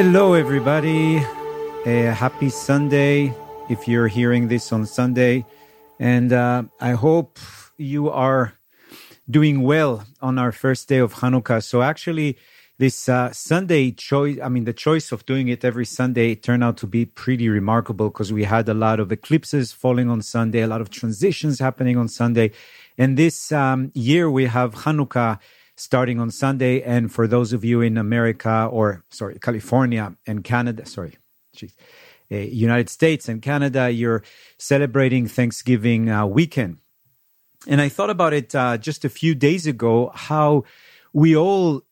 Hello, everybody. A happy Sunday if you're hearing this on Sunday. And uh, I hope you are doing well on our first day of Hanukkah. So, actually, this uh, Sunday choice, I mean, the choice of doing it every Sunday turned out to be pretty remarkable because we had a lot of eclipses falling on Sunday, a lot of transitions happening on Sunday. And this um, year we have Hanukkah starting on Sunday. And for those of you in America or, sorry, California and Canada, sorry, geez, uh, United States and Canada, you're celebrating Thanksgiving uh, weekend. And I thought about it uh, just a few days ago how we all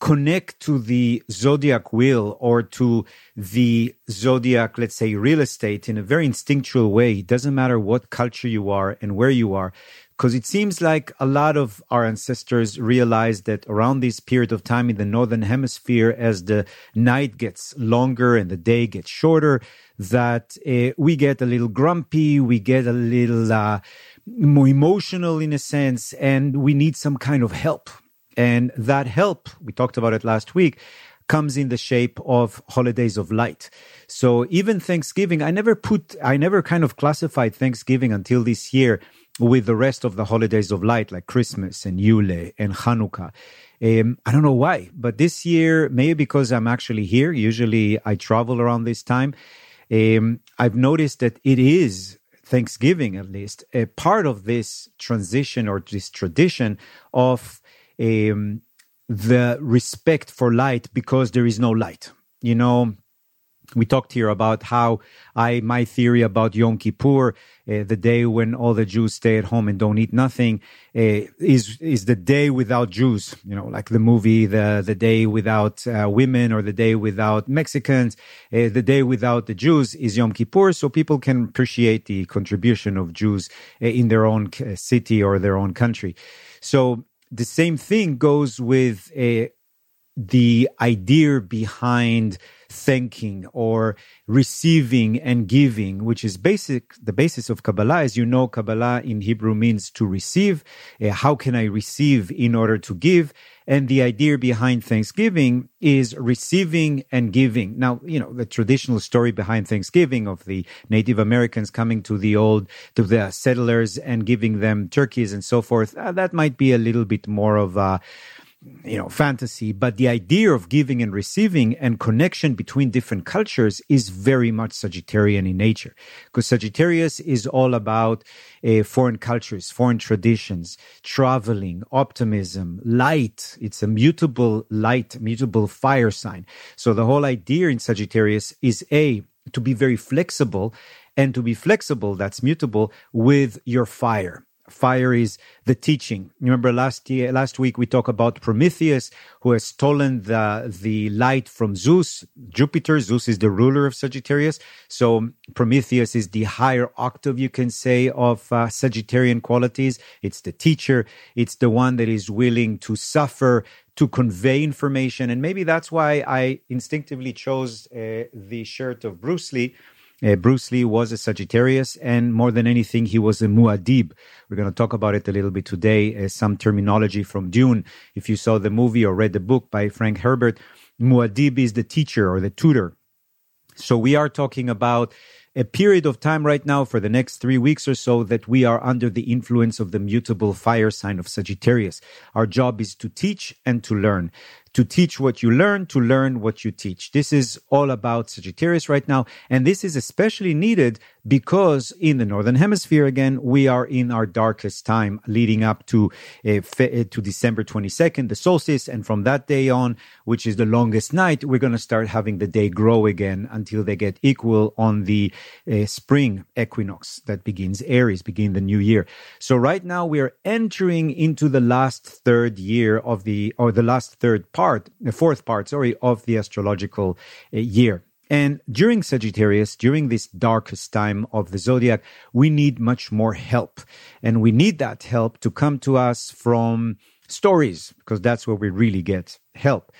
connect to the zodiac wheel or to the zodiac, let's say, real estate in a very instinctual way. It doesn't matter what culture you are and where you are because it seems like a lot of our ancestors realized that around this period of time in the northern hemisphere as the night gets longer and the day gets shorter that uh, we get a little grumpy we get a little uh, more emotional in a sense and we need some kind of help and that help we talked about it last week comes in the shape of holidays of light. So even Thanksgiving, I never put, I never kind of classified Thanksgiving until this year with the rest of the holidays of light, like Christmas and Yule and Hanukkah. Um, I don't know why, but this year, maybe because I'm actually here. Usually I travel around this time. Um, I've noticed that it is Thanksgiving, at least, a part of this transition or this tradition of um, the respect for light because there is no light. You know, we talked here about how I my theory about Yom Kippur, uh, the day when all the Jews stay at home and don't eat nothing, uh, is is the day without Jews. You know, like the movie, the the day without uh, women or the day without Mexicans. Uh, the day without the Jews is Yom Kippur, so people can appreciate the contribution of Jews uh, in their own uh, city or their own country. So the same thing goes with the idea behind thanking or receiving and giving, which is basic, the basis of Kabbalah. As you know, Kabbalah in Hebrew means to receive. Uh, how can I receive in order to give? And the idea behind Thanksgiving is receiving and giving. Now, you know, the traditional story behind Thanksgiving of the Native Americans coming to the old, to the settlers and giving them turkeys and so forth, uh, that might be a little bit more of a, you know fantasy but the idea of giving and receiving and connection between different cultures is very much sagittarian in nature. Because sagittarius is all about uh, foreign cultures foreign traditions traveling optimism light. It's a mutable light mutable fire sign. So the whole idea in sagittarius is a to be very flexible and to be flexible that's mutable with your fire fire is the teaching. Remember last year, last week we talked about Prometheus, who has stolen the, the light from Zeus, Jupiter. Zeus is the ruler of Sagittarius. So Prometheus is the higher octave, you can say, of uh, Sagittarian qualities. It's the teacher. It's the one that is willing to suffer, to convey information. And maybe that's why I instinctively chose uh, the shirt of Bruce Lee uh, Bruce Lee was a Sagittarius, and more than anything, he was a Muad'Dib. We're going to talk about it a little bit today, uh, some terminology from Dune. If you saw the movie or read the book by Frank Herbert, Muad'Dib is the teacher or the tutor. So we are talking about a period of time right now for the next three weeks or so that we are under the influence of the mutable fire sign of Sagittarius. Our job is to teach and to learn to teach what you learn, to learn what you teach. This is all about Sagittarius right now. And this is especially needed because in the Northern Hemisphere, again, we are in our darkest time leading up to, uh, to December 22nd, the solstice. And from that day on, which is the longest night, we're going to start having the day grow again until they get equal on the uh, spring equinox that begins Aries, begin the new year. So right now we are entering into the last third year of the, or the last third part part, the fourth part, sorry, of the astrological uh, year. And during Sagittarius, during this darkest time of the zodiac, we need much more help. And we need that help to come to us from stories, because that's where we really get help.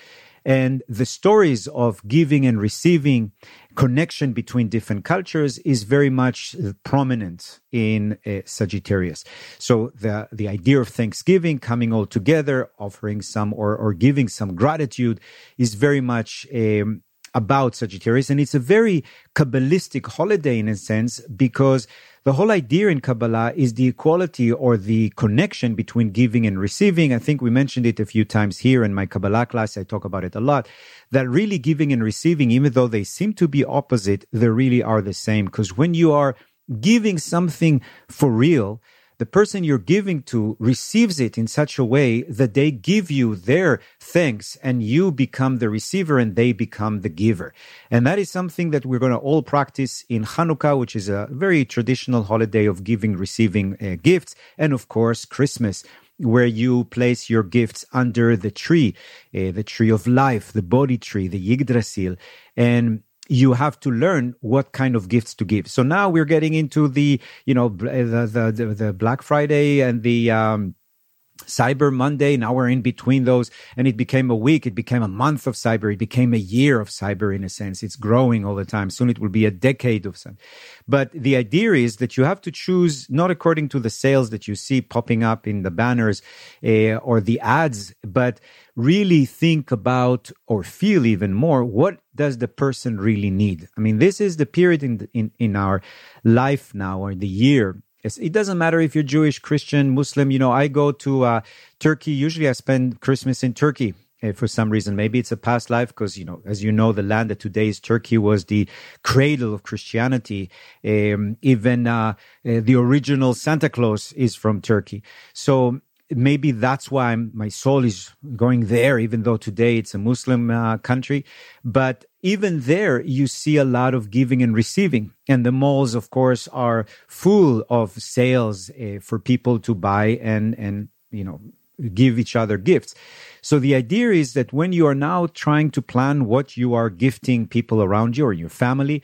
And the stories of giving and receiving, connection between different cultures is very much prominent in uh, Sagittarius. So the, the idea of Thanksgiving coming all together, offering some or, or giving some gratitude is very much um, about Sagittarius. And it's a very Kabbalistic holiday in a sense because the whole idea in Kabbalah is the equality or the connection between giving and receiving. I think we mentioned it a few times here in my Kabbalah class. I talk about it a lot. That really giving and receiving, even though they seem to be opposite, they really are the same. Because when you are giving something for real, the person you're giving to receives it in such a way that they give you their thanks and you become the receiver and they become the giver. And that is something that we're going to all practice in Hanukkah, which is a very traditional holiday of giving, receiving uh, gifts. And of course, Christmas, where you place your gifts under the tree, uh, the tree of life, the Bodhi tree, the Yggdrasil. And you have to learn what kind of gifts to give. So now we're getting into the, you know, the the, the Black Friday and the um, Cyber Monday. Now we're in between those, and it became a week. It became a month of cyber. It became a year of cyber in a sense. It's growing all the time. Soon it will be a decade of cyber. But the idea is that you have to choose not according to the sales that you see popping up in the banners uh, or the ads, but really think about or feel even more what does the person really need. I mean, this is the period in in in our life now or the year it doesn't matter if you're Jewish, Christian, Muslim. You know, I go to uh, Turkey. Usually I spend Christmas in Turkey uh, for some reason. Maybe it's a past life because, you know, as you know, the land that today is Turkey was the cradle of Christianity. Um, even uh, uh the original Santa Claus is from Turkey. So maybe that's why I'm, my soul is going there, even though today it's a Muslim uh, country. But even there, you see a lot of giving and receiving. And the malls, of course, are full of sales uh, for people to buy and, and, you know, give each other gifts. So the idea is that when you are now trying to plan what you are gifting people around you or your family,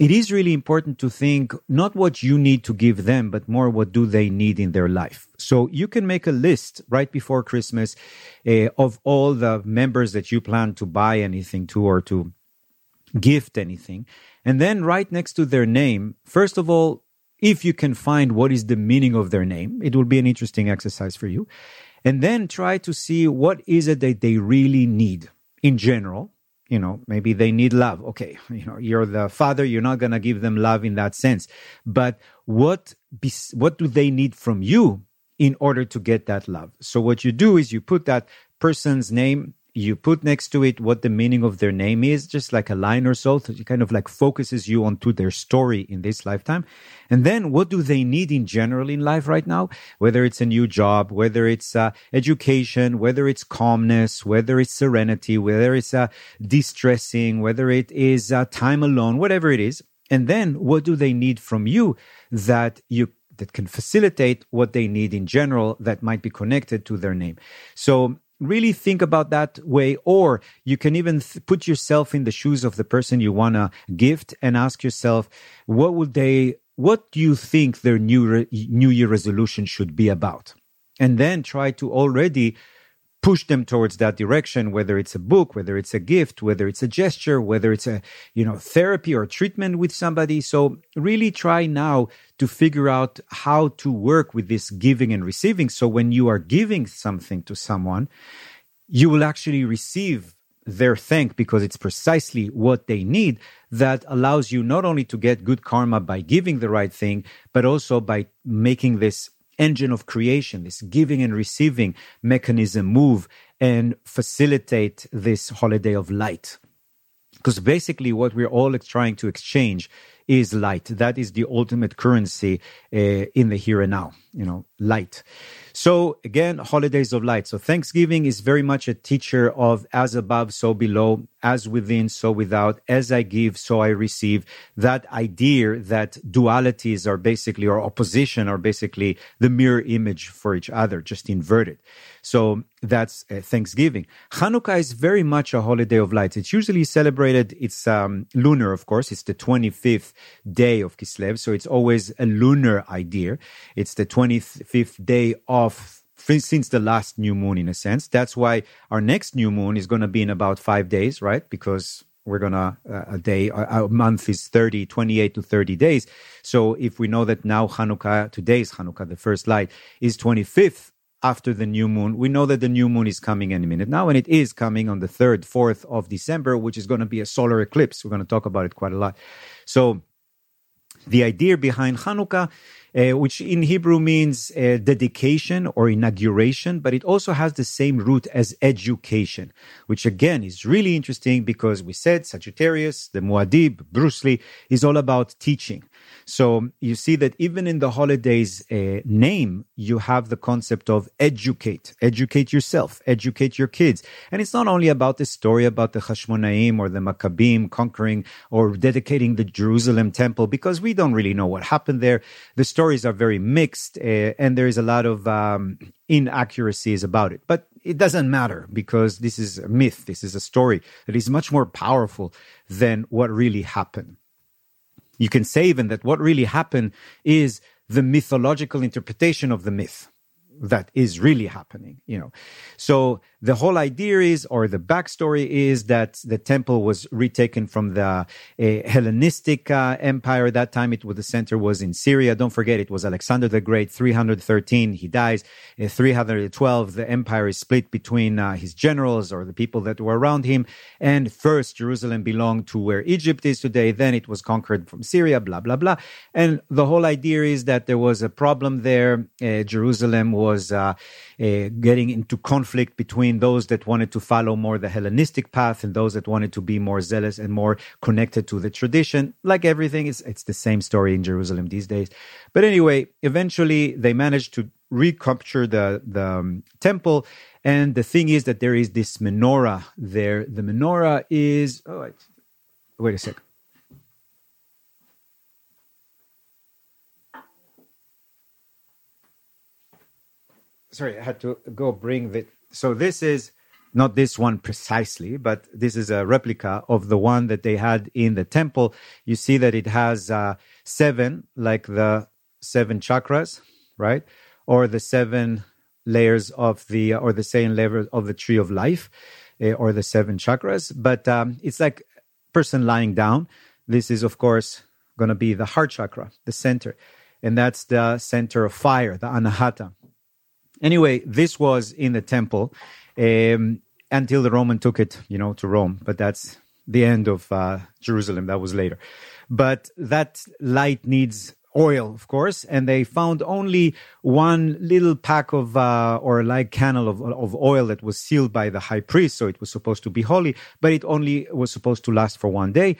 it is really important to think not what you need to give them, but more what do they need in their life. So you can make a list right before Christmas uh, of all the members that you plan to buy anything to or to gift anything. And then right next to their name, first of all, if you can find what is the meaning of their name, it will be an interesting exercise for you. And then try to see what is it that they really need in general you know maybe they need love. Okay you know you're the father you're not going to give them love in that sense. But what what do they need from you in order to get that love? So what you do is you put that person's name you put next to it what the meaning of their name is, just like a line or so. So it kind of like focuses you onto their story in this lifetime. And then what do they need in general in life right now? Whether it's a new job, whether it's uh, education, whether it's calmness, whether it's serenity, whether it's uh, distressing, whether it is uh, time alone, whatever it is. And then what do they need from you that you that can facilitate what they need in general that might be connected to their name. So really think about that way or you can even th- put yourself in the shoes of the person you want to gift and ask yourself what would they what do you think their new re- new year resolution should be about? And then try to already push them towards that direction whether it's a book whether it's a gift whether it's a gesture whether it's a you know therapy or treatment with somebody. So really try now to figure out how to work with this giving and receiving. So when you are giving something to someone you will actually receive their thank because it's precisely what they need that allows you not only to get good karma by giving the right thing but also by making this engine of creation, this giving and receiving mechanism move and facilitate this holiday of light. Because basically, what we're all trying to exchange is light. That is the ultimate currency uh, in the here and now, you know, light. So again, holidays of light. So Thanksgiving is very much a teacher of as above, so below, as within, so without, as I give, so I receive. That idea that dualities are basically, or opposition are basically the mirror image for each other, just inverted. So that's uh, Thanksgiving. Hanukkah is very much a holiday of lights. It's usually celebrated, it's um, lunar, of course. It's the 25th day of Kislev. So it's always a lunar idea. It's the 25th day of since the last new moon in a sense that's why our next new moon is going to be in about five days right because we're gonna uh, a day a, a, month is 30 28 to 30 days so if we know that now hanukkah today's hanukkah the first light is 25th after the new moon. We know that the new moon is coming any minute now, and it is coming on the 3rd, 4th of December, which is going to be a solar eclipse. We're going to talk about it quite a lot. So, the idea behind Hanukkah uh, which in Hebrew means uh, dedication or inauguration, but it also has the same root as education, which again is really interesting because we said Sagittarius, the Muad'Dib, Bruce Lee, is all about teaching. So you see that even in the holidays uh, name, you have the concept of educate, educate yourself, educate your kids. And it's not only about the story about the Hashmonaim or the Maccabim conquering or dedicating the Jerusalem temple, because we don't really know what happened there. The stories are very mixed uh, and there is a lot of um, inaccuracies about it. But it doesn't matter because this is a myth. This is a story that is much more powerful than what really happened. You can say even that what really happened is the mythological interpretation of the myth that is really happening, you know. So the whole idea is, or the backstory is that the temple was retaken from the uh, Hellenistic uh, empire. At that time, it was the center was in Syria. Don't forget, it was Alexander the Great, 313. He dies. In 312, the empire is split between uh, his generals or the people that were around him. And first, Jerusalem belonged to where Egypt is today. Then it was conquered from Syria, blah, blah, blah. And the whole idea is that there was a problem there. Uh, Jerusalem was uh, getting into conflict between those that wanted to follow more the Hellenistic path and those that wanted to be more zealous and more connected to the tradition. Like everything, it's, it's the same story in Jerusalem these days. But anyway, eventually they managed to recapture the, the um, temple. And the thing is that there is this menorah there. The menorah is, oh, wait, wait a second. Sorry, I had to go bring the. So this is not this one precisely, but this is a replica of the one that they had in the temple. You see that it has uh, seven, like the seven chakras, right? Or the seven layers of the, or the seven layers of the tree of life, uh, or the seven chakras. But um, it's like person lying down. This is, of course, going to be the heart chakra, the center. And that's the center of fire, the anahata. Anyway, this was in the temple um, until the Roman took it, you know, to Rome. But that's the end of uh, Jerusalem. That was later. But that light needs oil, of course, and they found only one little pack of uh, or like candle of, of oil that was sealed by the high priest, so it was supposed to be holy, but it only was supposed to last for one day.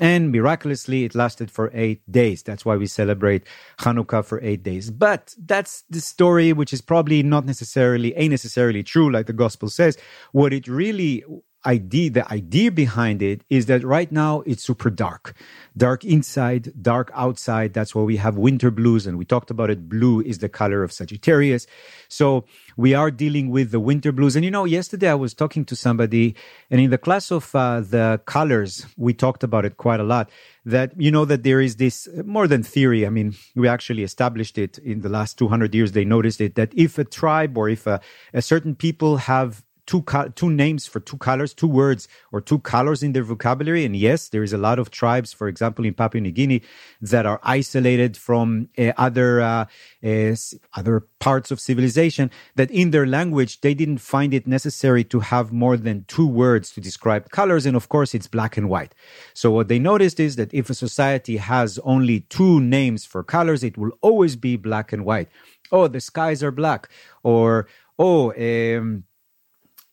And miraculously, it lasted for eight days. That's why we celebrate Hanukkah for eight days. But that's the story, which is probably not necessarily, a necessarily true, like the gospel says. What it really idea, the idea behind it is that right now it's super dark. Dark inside, dark outside. That's why we have winter blues. And we talked about it. Blue is the color of Sagittarius. So we are dealing with the winter blues. And you know, yesterday I was talking to somebody and in the class of uh, the colors, we talked about it quite a lot that, you know, that there is this more than theory. I mean, we actually established it in the last 200 years. They noticed it that if a tribe or if a, a certain people have two co- two names for two colors, two words or two colors in their vocabulary. And yes, there is a lot of tribes, for example, in Papua New Guinea, that are isolated from uh, other uh, uh, other parts of civilization. That in their language they didn't find it necessary to have more than two words to describe colors. And of course, it's black and white. So what they noticed is that if a society has only two names for colors, it will always be black and white. Oh, the skies are black, or oh. Um,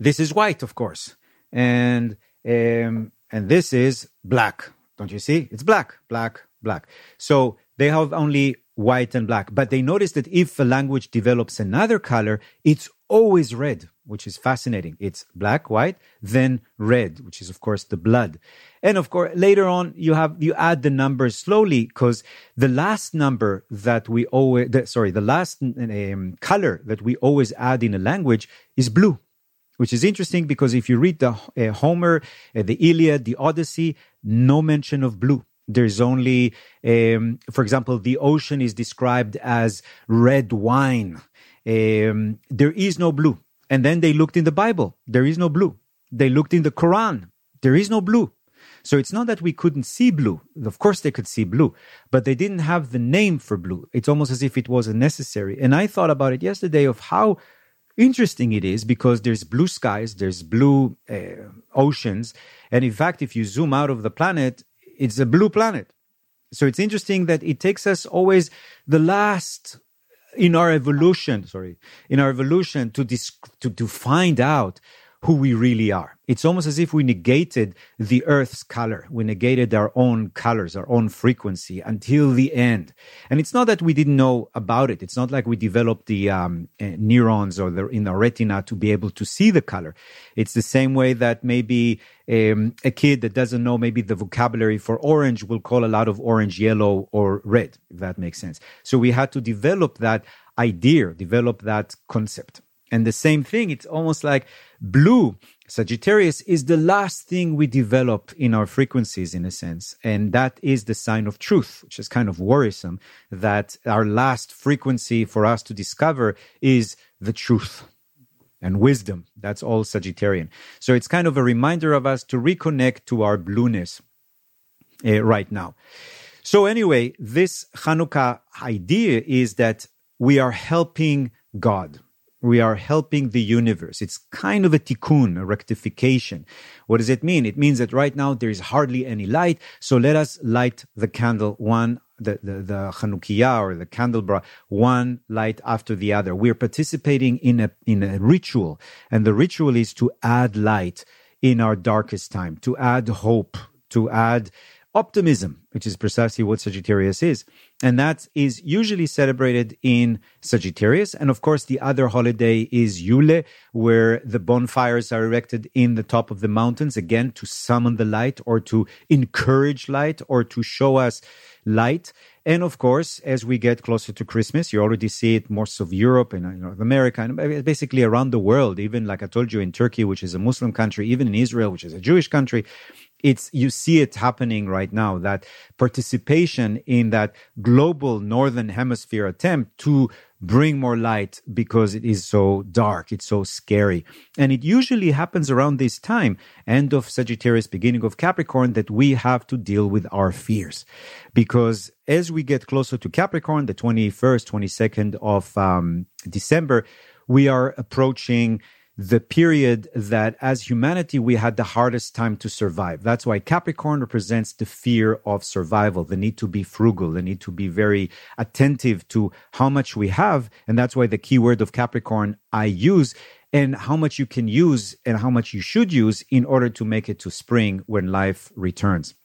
this is white, of course, and um, and this is black. Don't you see? It's black, black, black. So they have only white and black, but they notice that if a language develops another color, it's always red, which is fascinating. It's black, white, then red, which is of course the blood. And of course, later on, you have, you add the numbers slowly because the last number that we always, the, sorry, the last um, color that we always add in a language is blue which is interesting because if you read the uh, Homer, uh, the Iliad, the Odyssey, no mention of blue. There's only, um, for example, the ocean is described as red wine. Um, there is no blue. And then they looked in the Bible. There is no blue. They looked in the Quran. There is no blue. So it's not that we couldn't see blue. Of course they could see blue, but they didn't have the name for blue. It's almost as if it wasn't necessary. And I thought about it yesterday of how interesting it is because there's blue skies, there's blue uh, oceans. And in fact, if you zoom out of the planet, it's a blue planet. So it's interesting that it takes us always the last in our evolution, sorry, in our evolution to, to, to find out who we really are. It's almost as if we negated the Earth's color. We negated our own colors, our own frequency until the end. And it's not that we didn't know about it. It's not like we developed the um, uh, neurons or the, in our retina to be able to see the color. It's the same way that maybe um, a kid that doesn't know maybe the vocabulary for orange will call a lot of orange yellow or red, if that makes sense. So we had to develop that idea, develop that concept. And the same thing, it's almost like blue Sagittarius is the last thing we develop in our frequencies, in a sense. And that is the sign of truth, which is kind of worrisome that our last frequency for us to discover is the truth and wisdom. That's all Sagittarian. So it's kind of a reminder of us to reconnect to our blueness uh, right now. So, anyway, this Hanukkah idea is that we are helping God we are helping the universe. It's kind of a tikkun, a rectification. What does it mean? It means that right now there is hardly any light, so let us light the candle one, the, the, the Chanukiah or the candelabra, one light after the other. We're participating in a, in a ritual, and the ritual is to add light in our darkest time, to add hope, to add optimism, which is precisely what Sagittarius is. And that is usually celebrated in Sagittarius. And of course, the other holiday is Yule, where the bonfires are erected in the top of the mountains, again, to summon the light or to encourage light or to show us light. And of course, as we get closer to Christmas, you already see it most of Europe and uh, North America and basically around the world, even like I told you in Turkey, which is a Muslim country, even in Israel, which is a Jewish country it's you see it happening right now that participation in that global northern hemisphere attempt to bring more light because it is so dark it's so scary. And it usually happens around this time end of sagittarius beginning of capricorn that we have to deal with our fears. Because as we get closer to capricorn the 21st 22nd of um, december we are approaching the period that as humanity we had the hardest time to survive. That's why Capricorn represents the fear of survival, the need to be frugal, the need to be very attentive to how much we have. And that's why the keyword of Capricorn I use and how much you can use and how much you should use in order to make it to spring when life returns.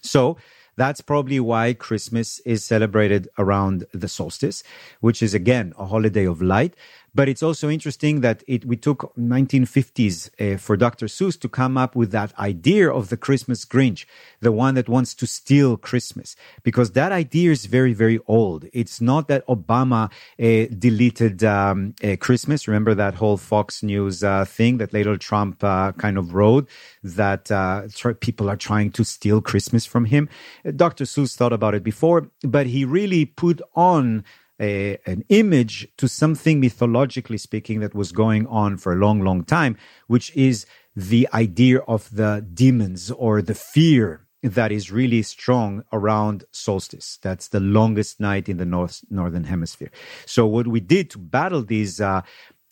So that's probably why Christmas is celebrated around the solstice, which is again a holiday of light. But it's also interesting that it we took 1950s uh, for Dr. Seuss to come up with that idea of the Christmas Grinch, the one that wants to steal Christmas, because that idea is very very old. It's not that Obama uh, deleted um, uh, Christmas. Remember that whole Fox News uh, thing that later Trump uh, kind of wrote that uh, people are trying to steal Christmas from him. Dr. Seuss thought about it before, but he really put on a, an image to something mythologically speaking that was going on for a long, long time, which is the idea of the demons or the fear that is really strong around solstice. That's the longest night in the north northern hemisphere. So what we did to battle these uh,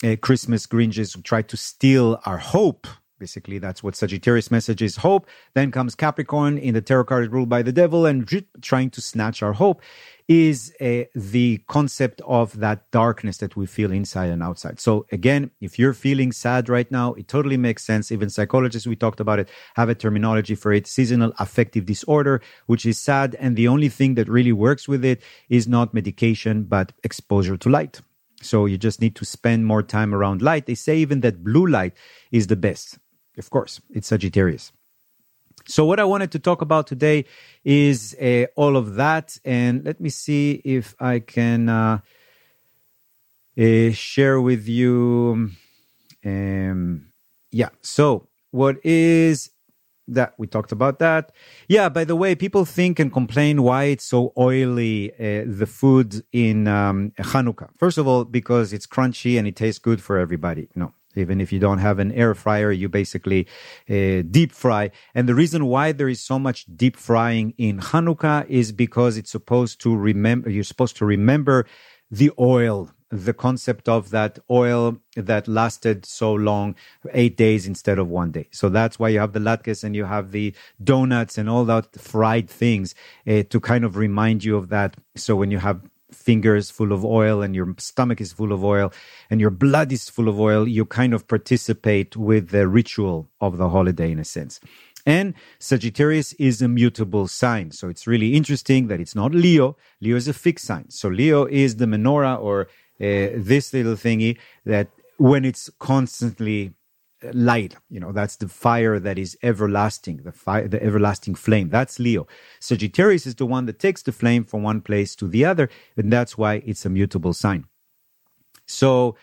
uh, Christmas Grinches, who tried to steal our hope. Basically, that's what Sagittarius message is hope. Then comes Capricorn in the tarot card ruled by the devil and trying to snatch our hope is uh, the concept of that darkness that we feel inside and outside. So again, if you're feeling sad right now, it totally makes sense. Even psychologists, we talked about it, have a terminology for it, seasonal affective disorder, which is sad. And the only thing that really works with it is not medication, but exposure to light. So you just need to spend more time around light. They say even that blue light is the best. Of course, it's Sagittarius. So, what I wanted to talk about today is uh, all of that. And let me see if I can uh, uh, share with you. Um, yeah. So, what is that? We talked about that. Yeah. By the way, people think and complain why it's so oily, uh, the food in um, Hanukkah. First of all, because it's crunchy and it tastes good for everybody. No, even if you don't have an air fryer, you basically uh, deep fry. And the reason why there is so much deep frying in Hanukkah is because it's supposed to remember, you're supposed to remember the oil the concept of that oil that lasted so long, eight days instead of one day. So that's why you have the latkes and you have the donuts and all that fried things uh, to kind of remind you of that. So when you have fingers full of oil and your stomach is full of oil and your blood is full of oil, you kind of participate with the ritual of the holiday in a sense. And Sagittarius is a mutable sign. So it's really interesting that it's not Leo. Leo is a fixed sign. So Leo is the menorah or uh, this little thingy that when it's constantly light, you know, that's the fire that is everlasting, the fire, the everlasting flame. That's Leo. Sagittarius is the one that takes the flame from one place to the other. And that's why it's a mutable sign. So,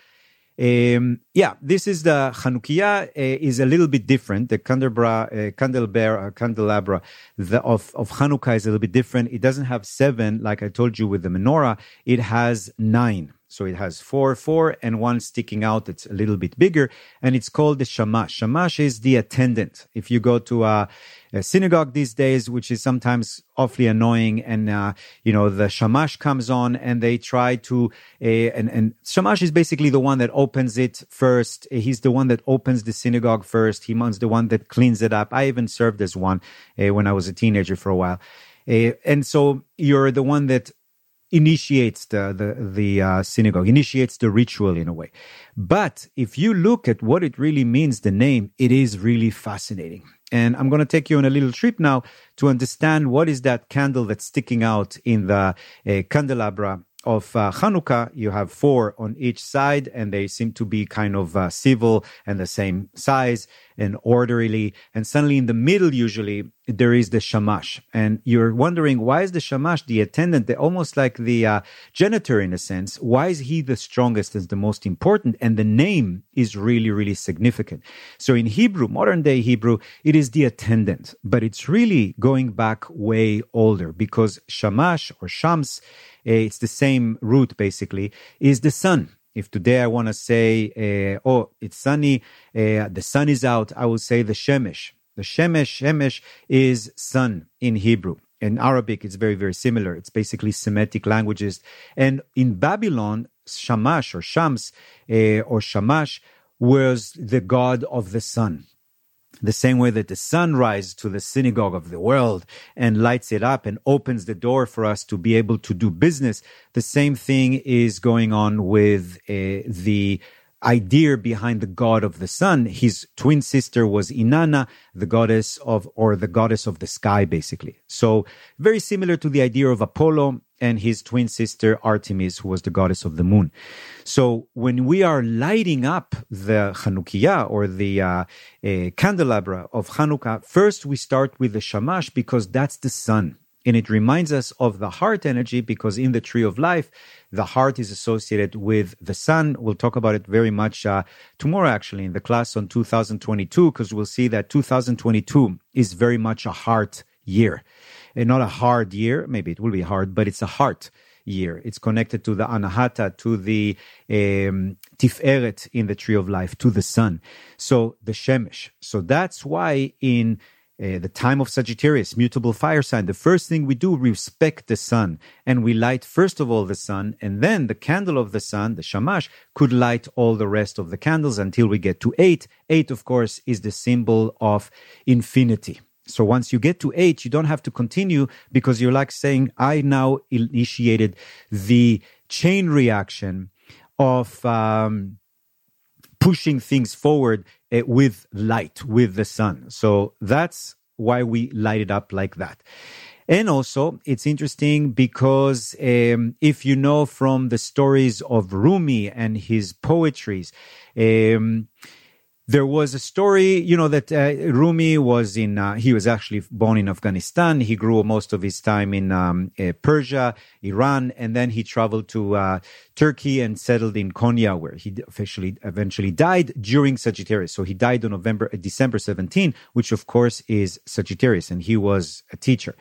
um, yeah, this is the Chanukiah uh, is a little bit different. The candelabra, uh, candelabra, uh, candelabra the, of of Hanukkah is a little bit different. It doesn't have seven like I told you with the menorah. It has nine. So it has four, four, and one sticking out that's a little bit bigger, and it's called the shamash. Shamash is the attendant. If you go to a, a synagogue these days, which is sometimes awfully annoying, and uh, you know the shamash comes on, and they try to, uh, and and shamash is basically the one that opens it first. He's the one that opens the synagogue first. He's the one that cleans it up. I even served as one uh, when I was a teenager for a while. Uh, and so you're the one that initiates the the, the uh, synagogue, initiates the ritual in a way. But if you look at what it really means, the name, it is really fascinating. And I'm going to take you on a little trip now to understand what is that candle that's sticking out in the uh, candelabra of uh, Hanukkah, you have four on each side, and they seem to be kind of uh, civil and the same size and orderly. And suddenly, in the middle, usually there is the shamash, and you're wondering why is the shamash the attendant, the, almost like the uh, janitor in a sense? Why is he the strongest and the most important? And the name is really, really significant. So in Hebrew, modern day Hebrew, it is the attendant, but it's really going back way older because shamash or shams Eh, it's the same root basically, is the sun. If today I want to say, uh, oh, it's sunny, uh, the sun is out, I will say the shemesh. The shemesh, shemesh is sun in Hebrew. In Arabic, it's very, very similar. It's basically Semitic languages. And in Babylon, Shamash or Shams uh, or Shamash was the god of the sun the same way that the sun rises to the synagogue of the world and lights it up and opens the door for us to be able to do business, the same thing is going on with uh, the idea behind the god of the sun. His twin sister was Inanna, the goddess of, or the goddess of the sky, basically. So very similar to the idea of Apollo and his twin sister Artemis, who was the goddess of the moon. So when we are lighting up the Chanukiah or the uh, uh, candelabra of Hanukkah, first we start with the shamash because that's the sun. And it reminds us of the heart energy because in the tree of life, the heart is associated with the sun. We'll talk about it very much uh, tomorrow, actually, in the class on 2022, because we'll see that 2022 is very much a heart year. And not a hard year, maybe it will be hard, but it's a heart year. It's connected to the anahata, to the um, tiferet in the tree of life, to the sun. So the shemesh. So that's why in uh, the time of Sagittarius, mutable fire sign, the first thing we do, respect the sun. And we light first of all the sun, and then the candle of the sun, the shamash, could light all the rest of the candles until we get to eight. Eight, of course, is the symbol of infinity. So once you get to eight, you don't have to continue because you're like saying, I now initiated the chain reaction of um, pushing things forward with light, with the sun. So that's why we light it up like that. And also, it's interesting because um, if you know from the stories of Rumi and his poetries, um, there was a story, you know, that uh, Rumi was in, uh, he was actually born in Afghanistan. He grew most of his time in um, uh, Persia, Iran, and then he traveled to uh, Turkey and settled in Konya, where he officially eventually died during Sagittarius. So he died on November, uh, December 17, which of course is Sagittarius, and he was a teacher.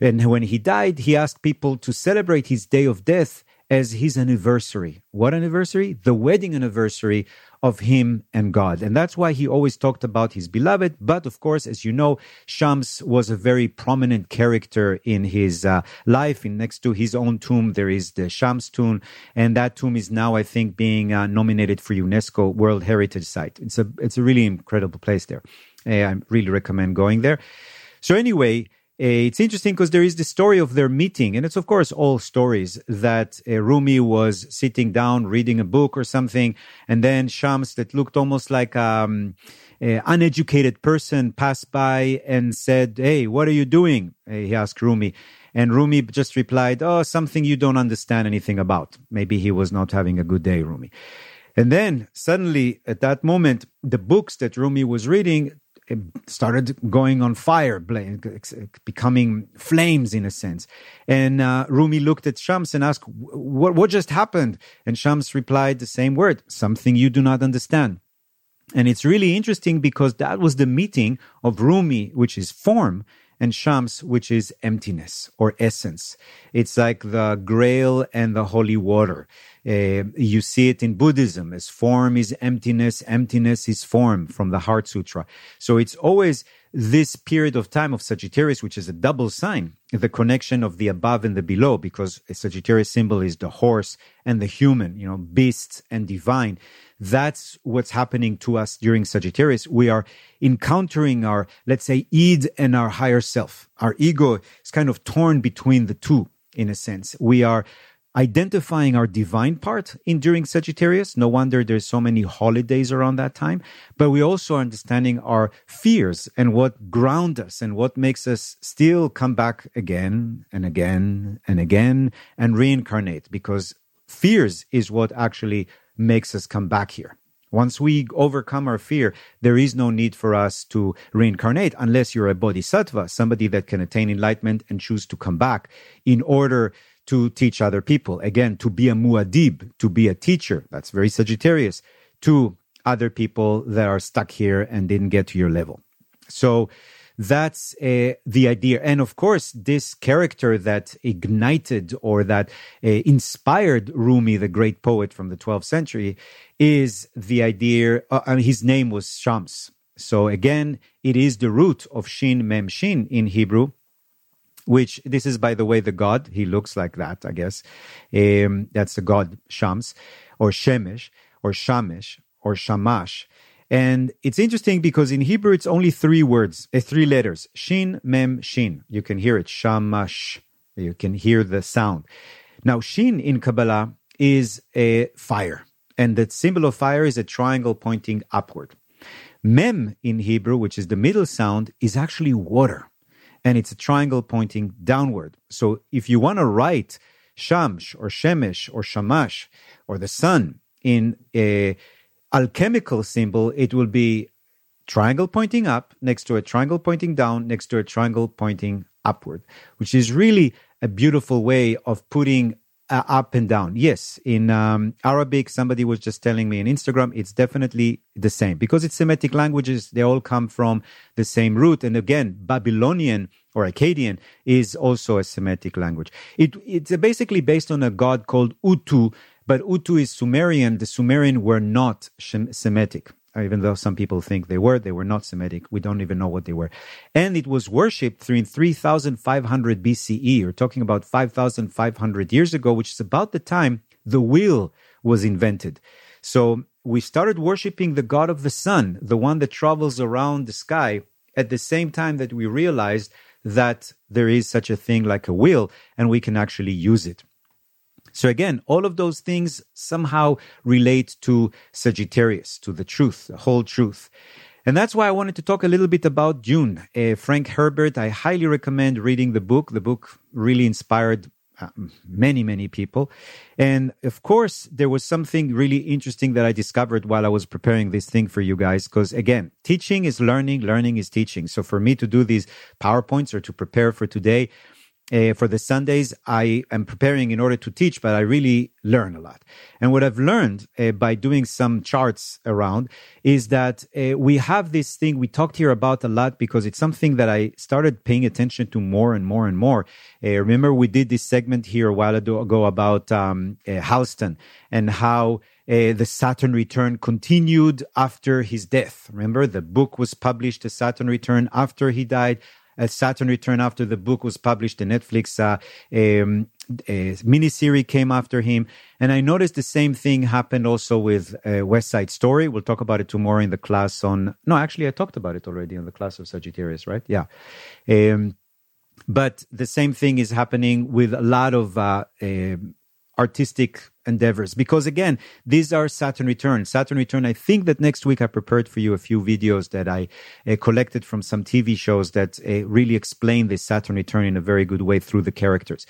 And when he died, he asked people to celebrate his day of death as his anniversary. What anniversary? The wedding anniversary of him and God. And that's why he always talked about his beloved. But of course, as you know, Shams was a very prominent character in his uh, life. In next to his own tomb, there is the Shams tomb. And that tomb is now, I think, being uh, nominated for UNESCO World Heritage Site. It's a, it's a really incredible place there. I really recommend going there. So anyway, it's interesting because there is the story of their meeting, and it's of course all stories that uh, Rumi was sitting down reading a book or something, and then Shams, that looked almost like um, an uneducated person, passed by and said, "Hey, what are you doing?" He asked Rumi, and Rumi just replied, "Oh, something you don't understand anything about." Maybe he was not having a good day, Rumi. And then suddenly, at that moment, the books that Rumi was reading started going on fire, becoming flames in a sense. And uh, Rumi looked at Shams and asked, what, what just happened? And Shams replied the same word, something you do not understand. And it's really interesting because that was the meeting of Rumi, which is form, and Shams, which is emptiness or essence. It's like the grail and the holy water. Uh, you see it in Buddhism as form is emptiness, emptiness is form from the Heart Sutra. So it's always this period of time of Sagittarius, which is a double sign, the connection of the above and the below, because a Sagittarius symbol is the horse and the human, you know, beasts and divine. That's what's happening to us during Sagittarius. We are encountering our, let's say, id and our higher self. Our ego is kind of torn between the two, in a sense. We are identifying our divine part in during Sagittarius. No wonder there's so many holidays around that time. But we also are understanding our fears and what ground us and what makes us still come back again and again and again and reincarnate because fears is what actually makes us come back here. Once we overcome our fear, there is no need for us to reincarnate unless you're a bodhisattva, somebody that can attain enlightenment and choose to come back in order to teach other people. Again, to be a Muad'Dib, to be a teacher. That's very Sagittarius to other people that are stuck here and didn't get to your level. So that's uh, the idea. And of course, this character that ignited or that uh, inspired Rumi, the great poet from the 12th century, is the idea. Uh, I mean, his name was Shams. So again, it is the root of Shin Mem Shin in Hebrew, which this is, by the way, the god. He looks like that, I guess. Um, that's the god Shams, or Shemesh, or Shamesh, or Shamash. And it's interesting because in Hebrew it's only three words, uh, three letters: Shin, Mem, Shin. You can hear it, Shamash. You can hear the sound. Now, Shin in Kabbalah is a fire, and the symbol of fire is a triangle pointing upward. Mem in Hebrew, which is the middle sound, is actually water and it's a triangle pointing downward. So if you want to write Shamsh or Shemesh or Shamash or the sun in a alchemical symbol, it will be triangle pointing up next to a triangle pointing down next to a triangle pointing upward, which is really a beautiful way of putting uh, up and down. Yes, in um, Arabic, somebody was just telling me on Instagram, it's definitely the same because it's Semitic languages. They all come from the same root. And again, Babylonian or Akkadian is also a Semitic language. It, it's basically based on a god called Utu, but Utu is Sumerian. The Sumerian were not Semitic Uh, even though some people think they were, they were not Semitic. We don't even know what they were. And it was worshipped in 3500 BCE. We're talking about 5500 years ago, which is about the time the wheel was invented. So we started worshiping the God of the sun, the one that travels around the sky at the same time that we realized that there is such a thing like a wheel and we can actually use it. So again, all of those things somehow relate to Sagittarius, to the truth, the whole truth. And that's why I wanted to talk a little bit about Dune. Uh, Frank Herbert, I highly recommend reading the book. The book really inspired uh, many, many people. And of course, there was something really interesting that I discovered while I was preparing this thing for you guys. Because again, teaching is learning, learning is teaching. So for me to do these PowerPoints or to prepare for today, uh, for the Sundays, I am preparing in order to teach, but I really learn a lot. And what I've learned uh, by doing some charts around is that uh, we have this thing we talked here about a lot because it's something that I started paying attention to more and more and more. Uh, remember, we did this segment here a while ago about um, uh, Houston and how uh, the Saturn Return continued after his death. Remember, the book was published, The Saturn Return, after he died. A Saturn Return after the book was published. The Netflix uh, um, a miniseries came after him. And I noticed the same thing happened also with uh, West Side Story. We'll talk about it tomorrow in the class on. No, actually, I talked about it already in the class of Sagittarius, right? Yeah. Um, but the same thing is happening with a lot of uh, uh, artistic endeavors. Because again these are saturn return saturn return i think that next week i prepared for you a few videos that i uh, collected from some tv shows that uh, really explain the saturn return in a very good way through the characters.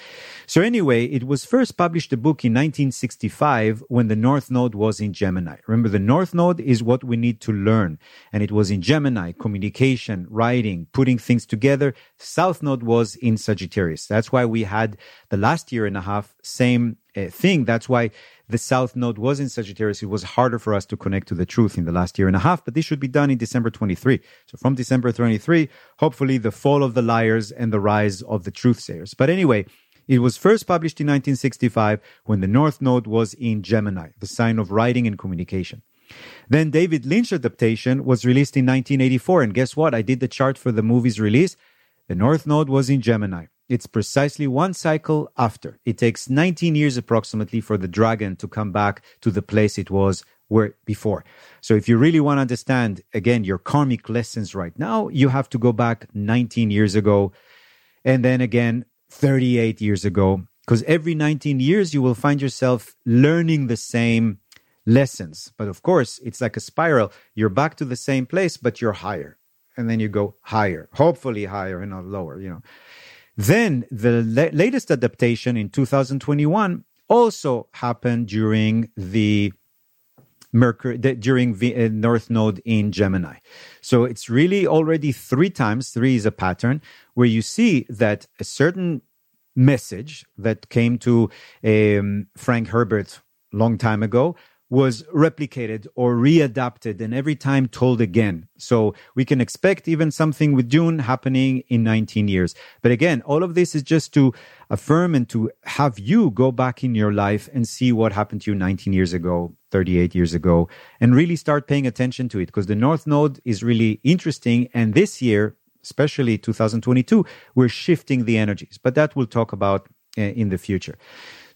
So anyway it was first published the book in 1965 when the north node was in gemini. Remember the north node is what we need to learn. And it was in gemini communication writing putting things together. South node was in sagittarius. That's why we had the last year and a half same thing. That's why the South Node was in Sagittarius. It was harder for us to connect to the truth in the last year and a half, but this should be done in December 23. So from December 23, hopefully the fall of the liars and the rise of the truthsayers. But anyway, it was first published in 1965 when the North Node was in Gemini, the sign of writing and communication. Then David Lynch adaptation was released in 1984. And guess what? I did the chart for the movie's release. The North Node was in Gemini. It's precisely one cycle after. It takes 19 years approximately for the dragon to come back to the place it was where before. So if you really want to understand again your karmic lessons right now, you have to go back 19 years ago and then again 38 years ago because every 19 years you will find yourself learning the same lessons. But of course, it's like a spiral. You're back to the same place but you're higher. And then you go higher, hopefully higher and not lower, you know. Then the la- latest adaptation in 2021 also happened during the Mercury during the uh, North Node in Gemini. So it's really already three times. Three is a pattern where you see that a certain message that came to um, Frank Herbert long time ago was replicated or readapted and every time told again. So we can expect even something with Dune happening in 19 years. But again, all of this is just to affirm and to have you go back in your life and see what happened to you 19 years ago, 38 years ago, and really start paying attention to it because the North Node is really interesting. And this year, especially 2022, we're shifting the energies, but that we'll talk about uh, in the future.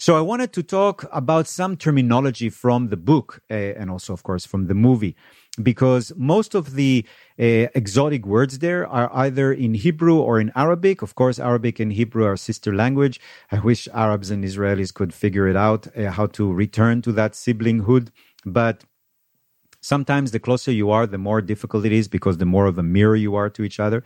So I wanted to talk about some terminology from the book uh, and also, of course, from the movie, because most of the uh, exotic words there are either in Hebrew or in Arabic. Of course, Arabic and Hebrew are sister language. I wish Arabs and Israelis could figure it out uh, how to return to that siblinghood, but sometimes the closer you are, the more difficult it is because the more of a mirror you are to each other.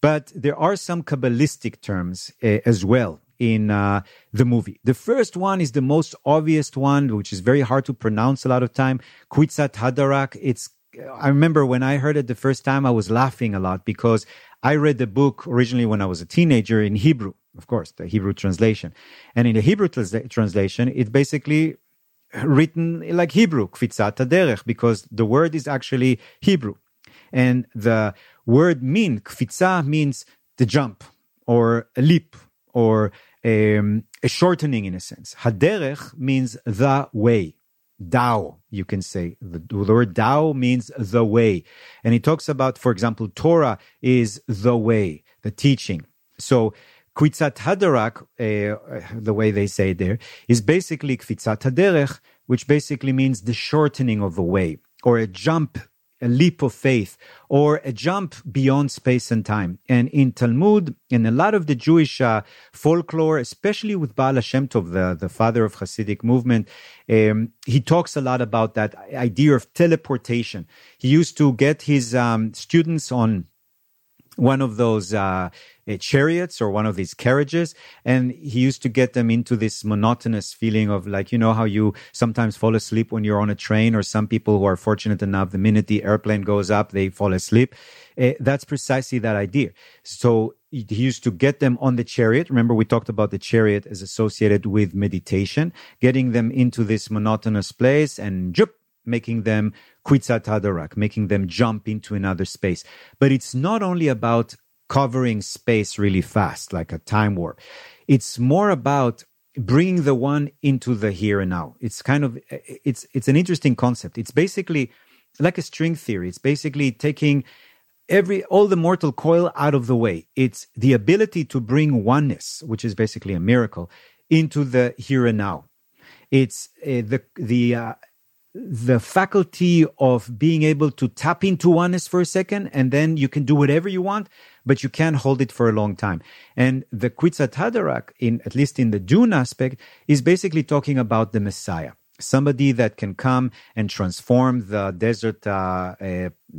But there are some Kabbalistic terms uh, as well in uh, the movie. The first one is the most obvious one, which is very hard to pronounce a lot of time. Kwisatz Haderach. It's I remember when I heard it the first time, I was laughing a lot because I read the book originally when I was a teenager in Hebrew, of course, the Hebrew translation. And in the Hebrew transla- translation, it's basically written like Hebrew, kvitzat derech, because the word is actually Hebrew. And the word min, kvitza means the jump or a leap or um, a shortening in a sense. Haderech means the way. Dao, you can say. The, the word Dao means the way. And he talks about, for example, Torah is the way, the teaching. So, Kwisatz Haderach, uh, the way they say it there, is basically Kvitzat Haderech, which basically means the shortening of a way or a jump a leap of faith or a jump beyond space and time. And in Talmud, in a lot of the Jewish uh, folklore, especially with Baal Hashem Tov, the, the father of Hasidic movement, um, he talks a lot about that idea of teleportation. He used to get his um, students on one of those uh, chariots or one of these carriages. And he used to get them into this monotonous feeling of like, you know, how you sometimes fall asleep when you're on a train, or some people who are fortunate enough, the minute the airplane goes up, they fall asleep. Uh, that's precisely that idea. So he used to get them on the chariot. Remember, we talked about the chariot as associated with meditation, getting them into this monotonous place and jup, making them Kwisatz Haderach, making them jump into another space. But it's not only about covering space really fast, like a time warp. It's more about bringing the one into the here and now. It's kind of it's it's an interesting concept. It's basically like a string theory. It's basically taking every all the mortal coil out of the way. It's the ability to bring oneness, which is basically a miracle, into the here and now. It's uh, the the uh, the faculty of being able to tap into oneness for a second, and then you can do whatever you want, but you can't hold it for a long time. And the Kwisatz Haderach, in at least in the Dune aspect, is basically talking about the Messiah somebody that can come and transform the desert uh,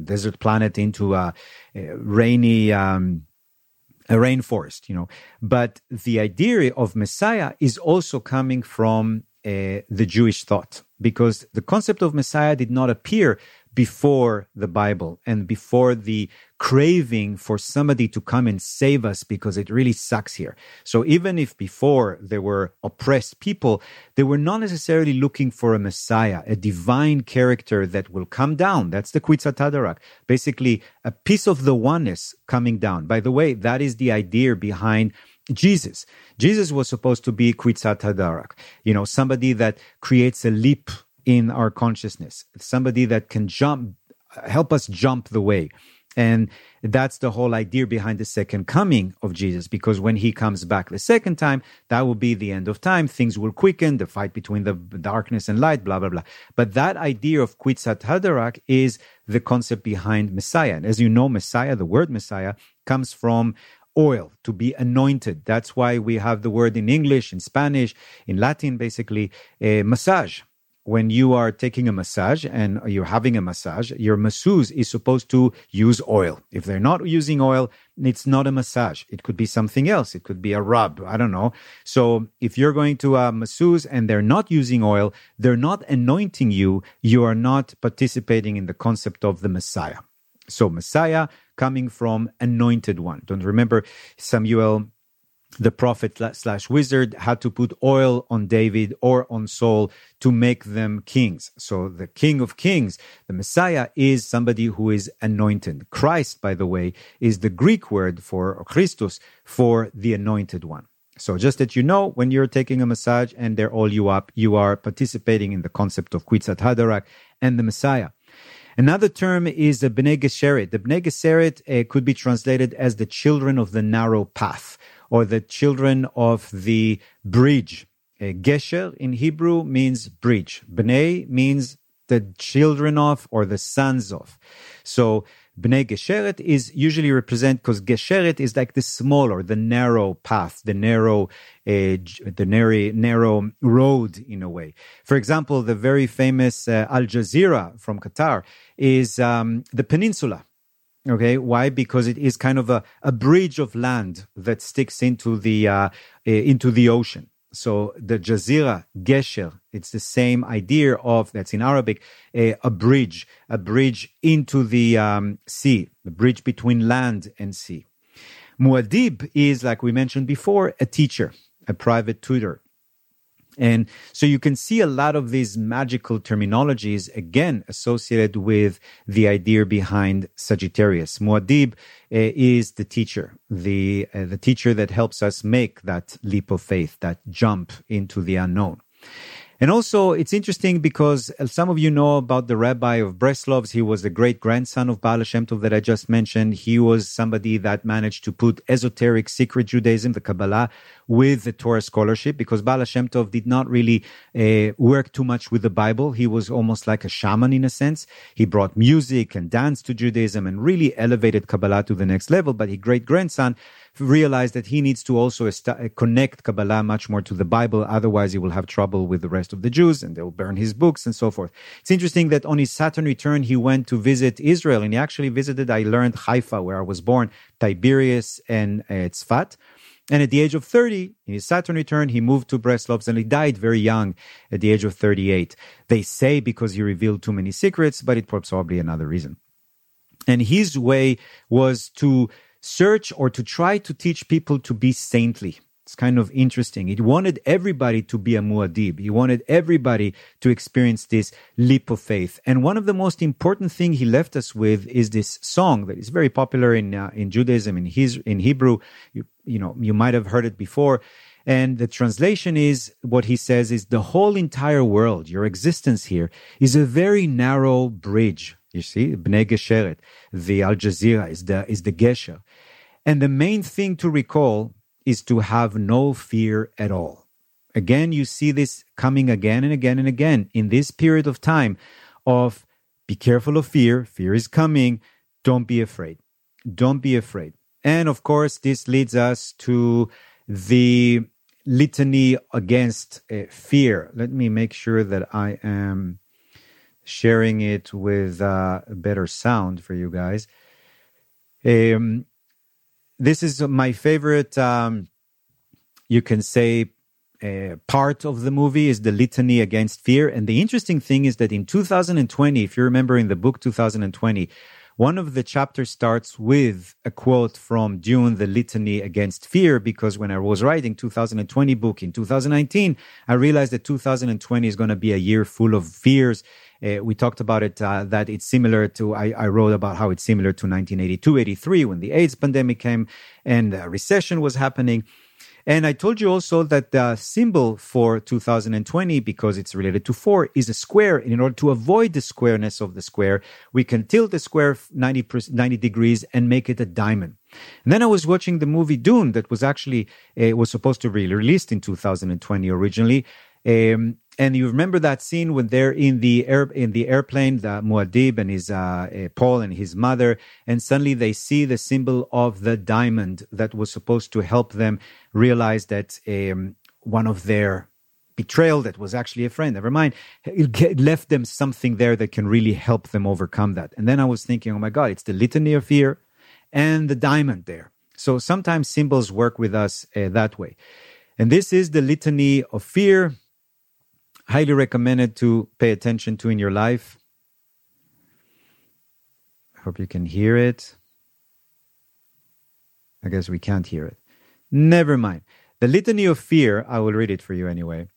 desert planet into a, a rainy um, a rainforest you know but the idea of messiah is also coming from uh, the jewish thought because the concept of messiah did not appear before the Bible and before the craving for somebody to come and save us because it really sucks here. So even if before there were oppressed people, they were not necessarily looking for a Messiah, a divine character that will come down. That's the Haderach. Basically, a piece of the oneness coming down. By the way, that is the idea behind Jesus. Jesus was supposed to be Kwisatz Haderach, you know, somebody that creates a leap in our consciousness, somebody that can jump, help us jump the way. And that's the whole idea behind the second coming of Jesus, because when he comes back the second time, that will be the end of time. Things will quicken, the fight between the darkness and light, blah, blah, blah. But that idea of Kwisatz Haderach is the concept behind Messiah. And as you know, Messiah, the word Messiah, comes from oil, to be anointed. That's why we have the word in English, in Spanish, in Latin, basically, a massage when you are taking a massage and you're having a massage, your masseuse is supposed to use oil. If they're not using oil, it's not a massage. It could be something else. It could be a rub. I don't know. So if you're going to a masseuse and they're not using oil, they're not anointing you. You are not participating in the concept of the Messiah. So Messiah coming from anointed one. Don't remember Samuel the prophet slash wizard had to put oil on David or on Saul to make them kings. So the king of kings, the Messiah, is somebody who is anointed. Christ, by the way, is the Greek word for Christus for the anointed one. So just that you know, when you're taking a massage and they're all you up, you are participating in the concept of Haderach and the Messiah. Another term is the Bnei Geseret. The Bnei Geseret uh, could be translated as the children of the narrow path or the children of the bridge. Uh, Gesher in Hebrew means bridge. Bnei means the children of or the sons of. So Bnei Gesheret is usually represent because Gesheret is like the smaller, the narrow path, the narrow, uh, the narrow, narrow road in a way. For example, the very famous uh, Al Jazeera from Qatar is um, the peninsula. Okay, why? Because it is kind of a, a bridge of land that sticks into the uh, into the ocean. So the Jazira, Gesher, it's the same idea of that's in Arabic, a, a bridge, a bridge into the um, sea, the bridge between land and sea. Muad'Dib is, like we mentioned before, a teacher, a private tutor. And so you can see a lot of these magical terminologies again associated with the idea behind Sagittarius. Muad'Dib uh, is the teacher, the uh, the teacher that helps us make that leap of faith, that jump into the unknown. And also, it's interesting because some of you know about the rabbi of Breslovs. He was the great grandson of Baal Shem Tov that I just mentioned. He was somebody that managed to put esoteric secret Judaism, the Kabbalah, with the Torah scholarship because Baal Shem Tov did not really uh, work too much with the Bible. He was almost like a shaman in a sense. He brought music and dance to Judaism and really elevated Kabbalah to the next level. But his great grandson realized that he needs to also est- connect Kabbalah much more to the Bible. Otherwise, he will have trouble with the rest of the Jews and they'll burn his books and so forth. It's interesting that on his Saturn return, he went to visit Israel and he actually visited, I learned, Haifa, where I was born, Tiberias and uh, Tzfat. And at the age of 30, in his Saturn return, he moved to Breslovs and he died very young at the age of 38. They say because he revealed too many secrets, but it was probably another reason. And his way was to search or to try to teach people to be saintly. It's kind of interesting. He wanted everybody to be a Muad'Dib. He wanted everybody to experience this leap of faith. And one of the most important thing he left us with is this song that is very popular in uh, in Judaism in his in Hebrew. You, you know, you might have heard it before. And the translation is what he says is the whole entire world, your existence here is a very narrow bridge. You see, Bnei Gesheret, the Al Jazeera is the, is the Gesher. And the main thing to recall is to have no fear at all. Again, you see this coming again and again and again in this period of time of be careful of fear. Fear is coming. Don't be afraid. Don't be afraid. And of course, this leads us to the litany against uh, fear. Let me make sure that I am sharing it with uh, a better sound for you guys. Um, this is my favorite, um, you can say, uh, part of the movie is the litany against fear. And the interesting thing is that in 2020, if you remember in the book 2020, one of the chapters starts with a quote from Dune, the litany against fear, because when I was writing 2020 book in 2019, I realized that 2020 is going to be a year full of fears. Uh, we talked about it, uh, that it's similar to, I, I, wrote about how it's similar to 1982, 83 when the AIDS pandemic came and recession was happening. And I told you also that the symbol for 2020, because it's related to four, is a square. And in order to avoid the squareness of the square, we can tilt the square 90, 90 degrees and make it a diamond. And then I was watching the movie Dune that was actually, uh, was supposed to be released in 2020 originally. Um, and you remember that scene when they're in the air in the airplane, the Muad'Dib and his uh, uh, Paul and his mother, and suddenly they see the symbol of the diamond that was supposed to help them realize that um, one of their betrayal that was actually a friend. Never mind, it left them something there that can really help them overcome that. And then I was thinking, oh my God, it's the litany of fear and the diamond there. So sometimes symbols work with us uh, that way. And this is the litany of fear highly recommended to pay attention to in your life. I hope you can hear it. I guess we can't hear it. Never mind. The litany of fear, I will read it for you anyway,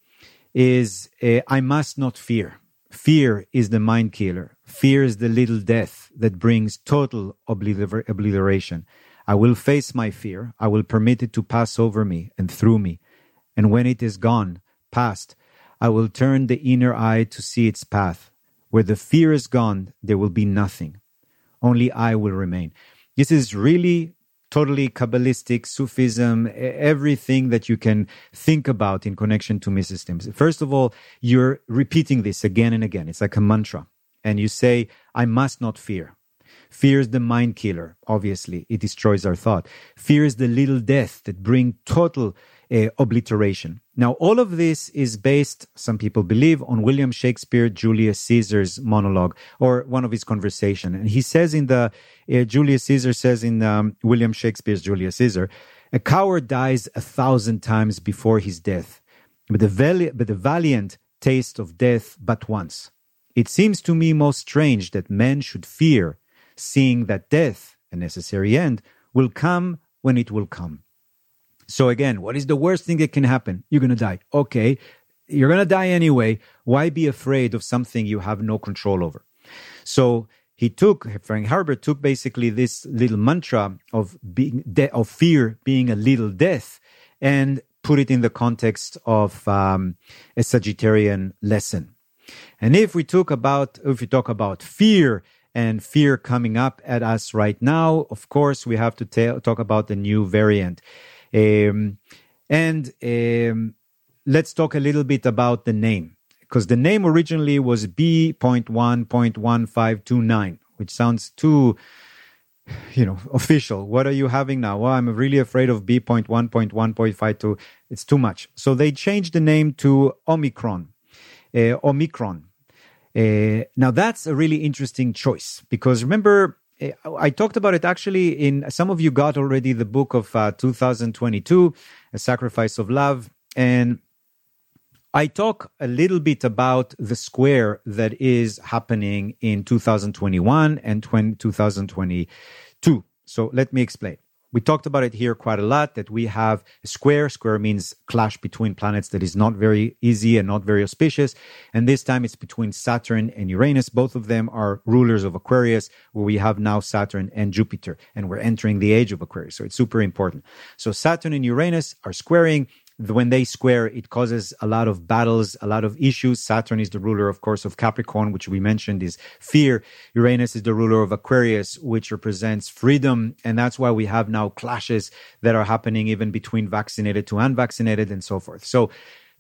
is uh, I must not fear. Fear is the mind killer. Fear is the little death that brings total obliter- obliteration. I will face my fear. I will permit it to pass over me and through me. And when it is gone, past, I will turn the inner eye to see its path. Where the fear is gone, there will be nothing. Only I will remain. This is really totally Kabbalistic, Sufism, everything that you can think about in connection to mysticism. First of all, you're repeating this again and again. It's like a mantra. And you say, I must not fear. Fear is the mind killer. Obviously, it destroys our thought. Fear is the little death that bring total uh, obliteration. Now, all of this is based, some people believe, on William Shakespeare, Julius Caesar's monologue or one of his conversation. And he says in the, uh, Julius Caesar says in um, William Shakespeare's Julius Caesar, a coward dies a thousand times before his death, but the, vali- but the valiant taste of death but once. It seems to me most strange that men should fear, seeing that death, a necessary end, will come when it will come. So again, what is the worst thing that can happen? You're going to die. Okay. You're going to die anyway. Why be afraid of something you have no control over? So he took, Frank Herbert took basically this little mantra of being, de- of fear being a little death and put it in the context of um, a Sagittarian lesson. And if we talk about, if we talk about fear and fear coming up at us right now, of course, we have to ta- talk about the new variant. Um, and um, let's talk a little bit about the name because the name originally was B.1.1529, which sounds too, you know, official. What are you having now? Well, I'm really afraid of B.1.1.52. It's too much. So they changed the name to Omicron. Uh, Omicron. Uh, now that's a really interesting choice because remember I talked about it actually in some of you got already the book of uh, 2022, A Sacrifice of Love. And I talk a little bit about the square that is happening in 2021 and 20, 2022. So let me explain. We talked about it here quite a lot that we have a square. Square means clash between planets that is not very easy and not very auspicious. And this time it's between Saturn and Uranus. Both of them are rulers of Aquarius, where we have now Saturn and Jupiter, and we're entering the age of Aquarius. So it's super important. So Saturn and Uranus are squaring when they square, it causes a lot of battles, a lot of issues. Saturn is the ruler, of course, of Capricorn, which we mentioned is fear. Uranus is the ruler of Aquarius, which represents freedom. And that's why we have now clashes that are happening even between vaccinated to unvaccinated and so forth. So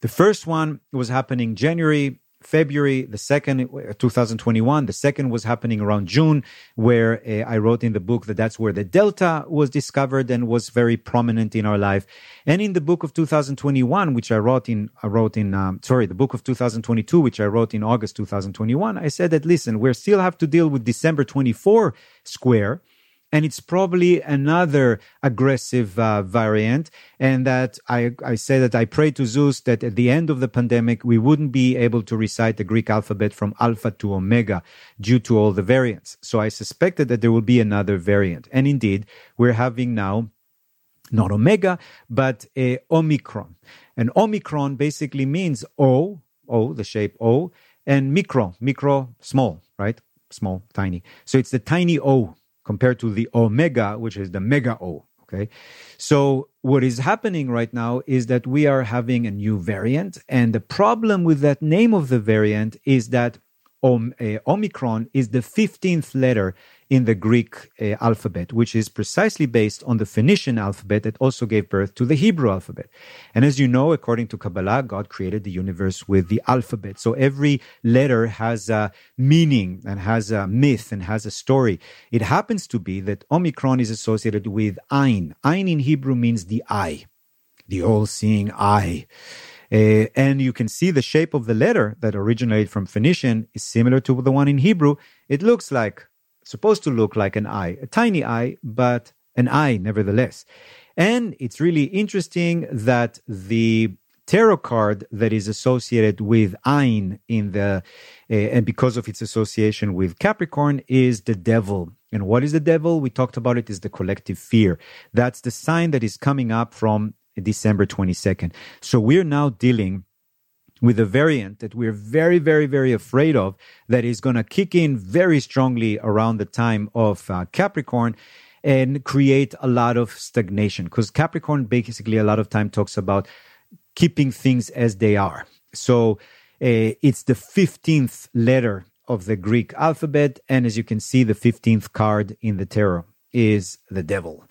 the first one was happening January February, the second, uh, 2021. The second was happening around June, where uh, I wrote in the book that that's where the Delta was discovered and was very prominent in our life. And in the book of 2021, which I wrote in, I wrote in, um, sorry, the book of 2022, which I wrote in August 2021, I said that, listen, we still have to deal with December 24 square and it's probably another aggressive uh, variant. And that I, I say that I pray to Zeus that at the end of the pandemic, we wouldn't be able to recite the Greek alphabet from alpha to omega due to all the variants. So I suspected that there will be another variant. And indeed, we're having now not omega, but a omicron. And omicron basically means O, O, the shape O, and micro, micro, small, right? Small, tiny. So it's the tiny O compared to the omega, which is the mega O. Okay. So what is happening right now is that we are having a new variant. And the problem with that name of the variant is that Om, uh, Omicron is the 15th letter in the Greek uh, alphabet, which is precisely based on the Phoenician alphabet that also gave birth to the Hebrew alphabet. And as you know, according to Kabbalah, God created the universe with the alphabet. So every letter has a meaning and has a myth and has a story. It happens to be that Omicron is associated with Ein. Ein in Hebrew means the eye, the all seeing eye. Uh, and you can see the shape of the letter that originated from Phoenician is similar to the one in Hebrew. It looks like supposed to look like an eye, a tiny eye, but an eye nevertheless. And it's really interesting that the tarot card that is associated with Ein in the uh, and because of its association with Capricorn is the devil. And what is the devil? We talked about it is the collective fear. That's the sign that is coming up from December 22nd. So we're now dealing with a variant that we're very, very, very afraid of that is going to kick in very strongly around the time of uh, Capricorn and create a lot of stagnation. Because Capricorn basically a lot of time talks about keeping things as they are. So uh, it's the 15th letter of the Greek alphabet. And as you can see, the 15th card in the tarot is the devil.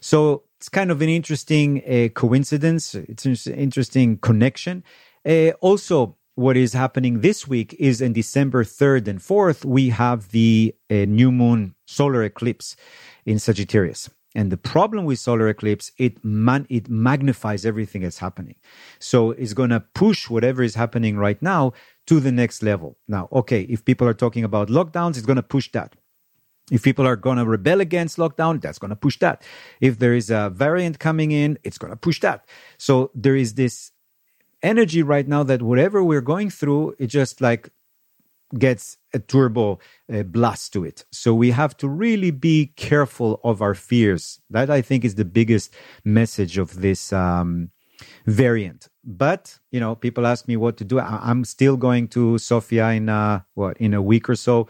So it's kind of an interesting uh, coincidence. It's an interesting connection. Uh, also, what is happening this week is in December 3rd and 4th, we have the uh, new moon solar eclipse in Sagittarius. And the problem with solar eclipse, it man, it magnifies everything that's happening. So it's going to push whatever is happening right now to the next level. Now, okay, if people are talking about lockdowns, it's going to push that. If people are going to rebel against lockdown, that's going to push that. If there is a variant coming in, it's going to push that. So there is this energy right now that whatever we're going through, it just like gets a turbo uh, blast to it. So we have to really be careful of our fears. That I think is the biggest message of this um, variant. But you know, people ask me what to do. I- am still going to Sofia in uh, what in a week or so.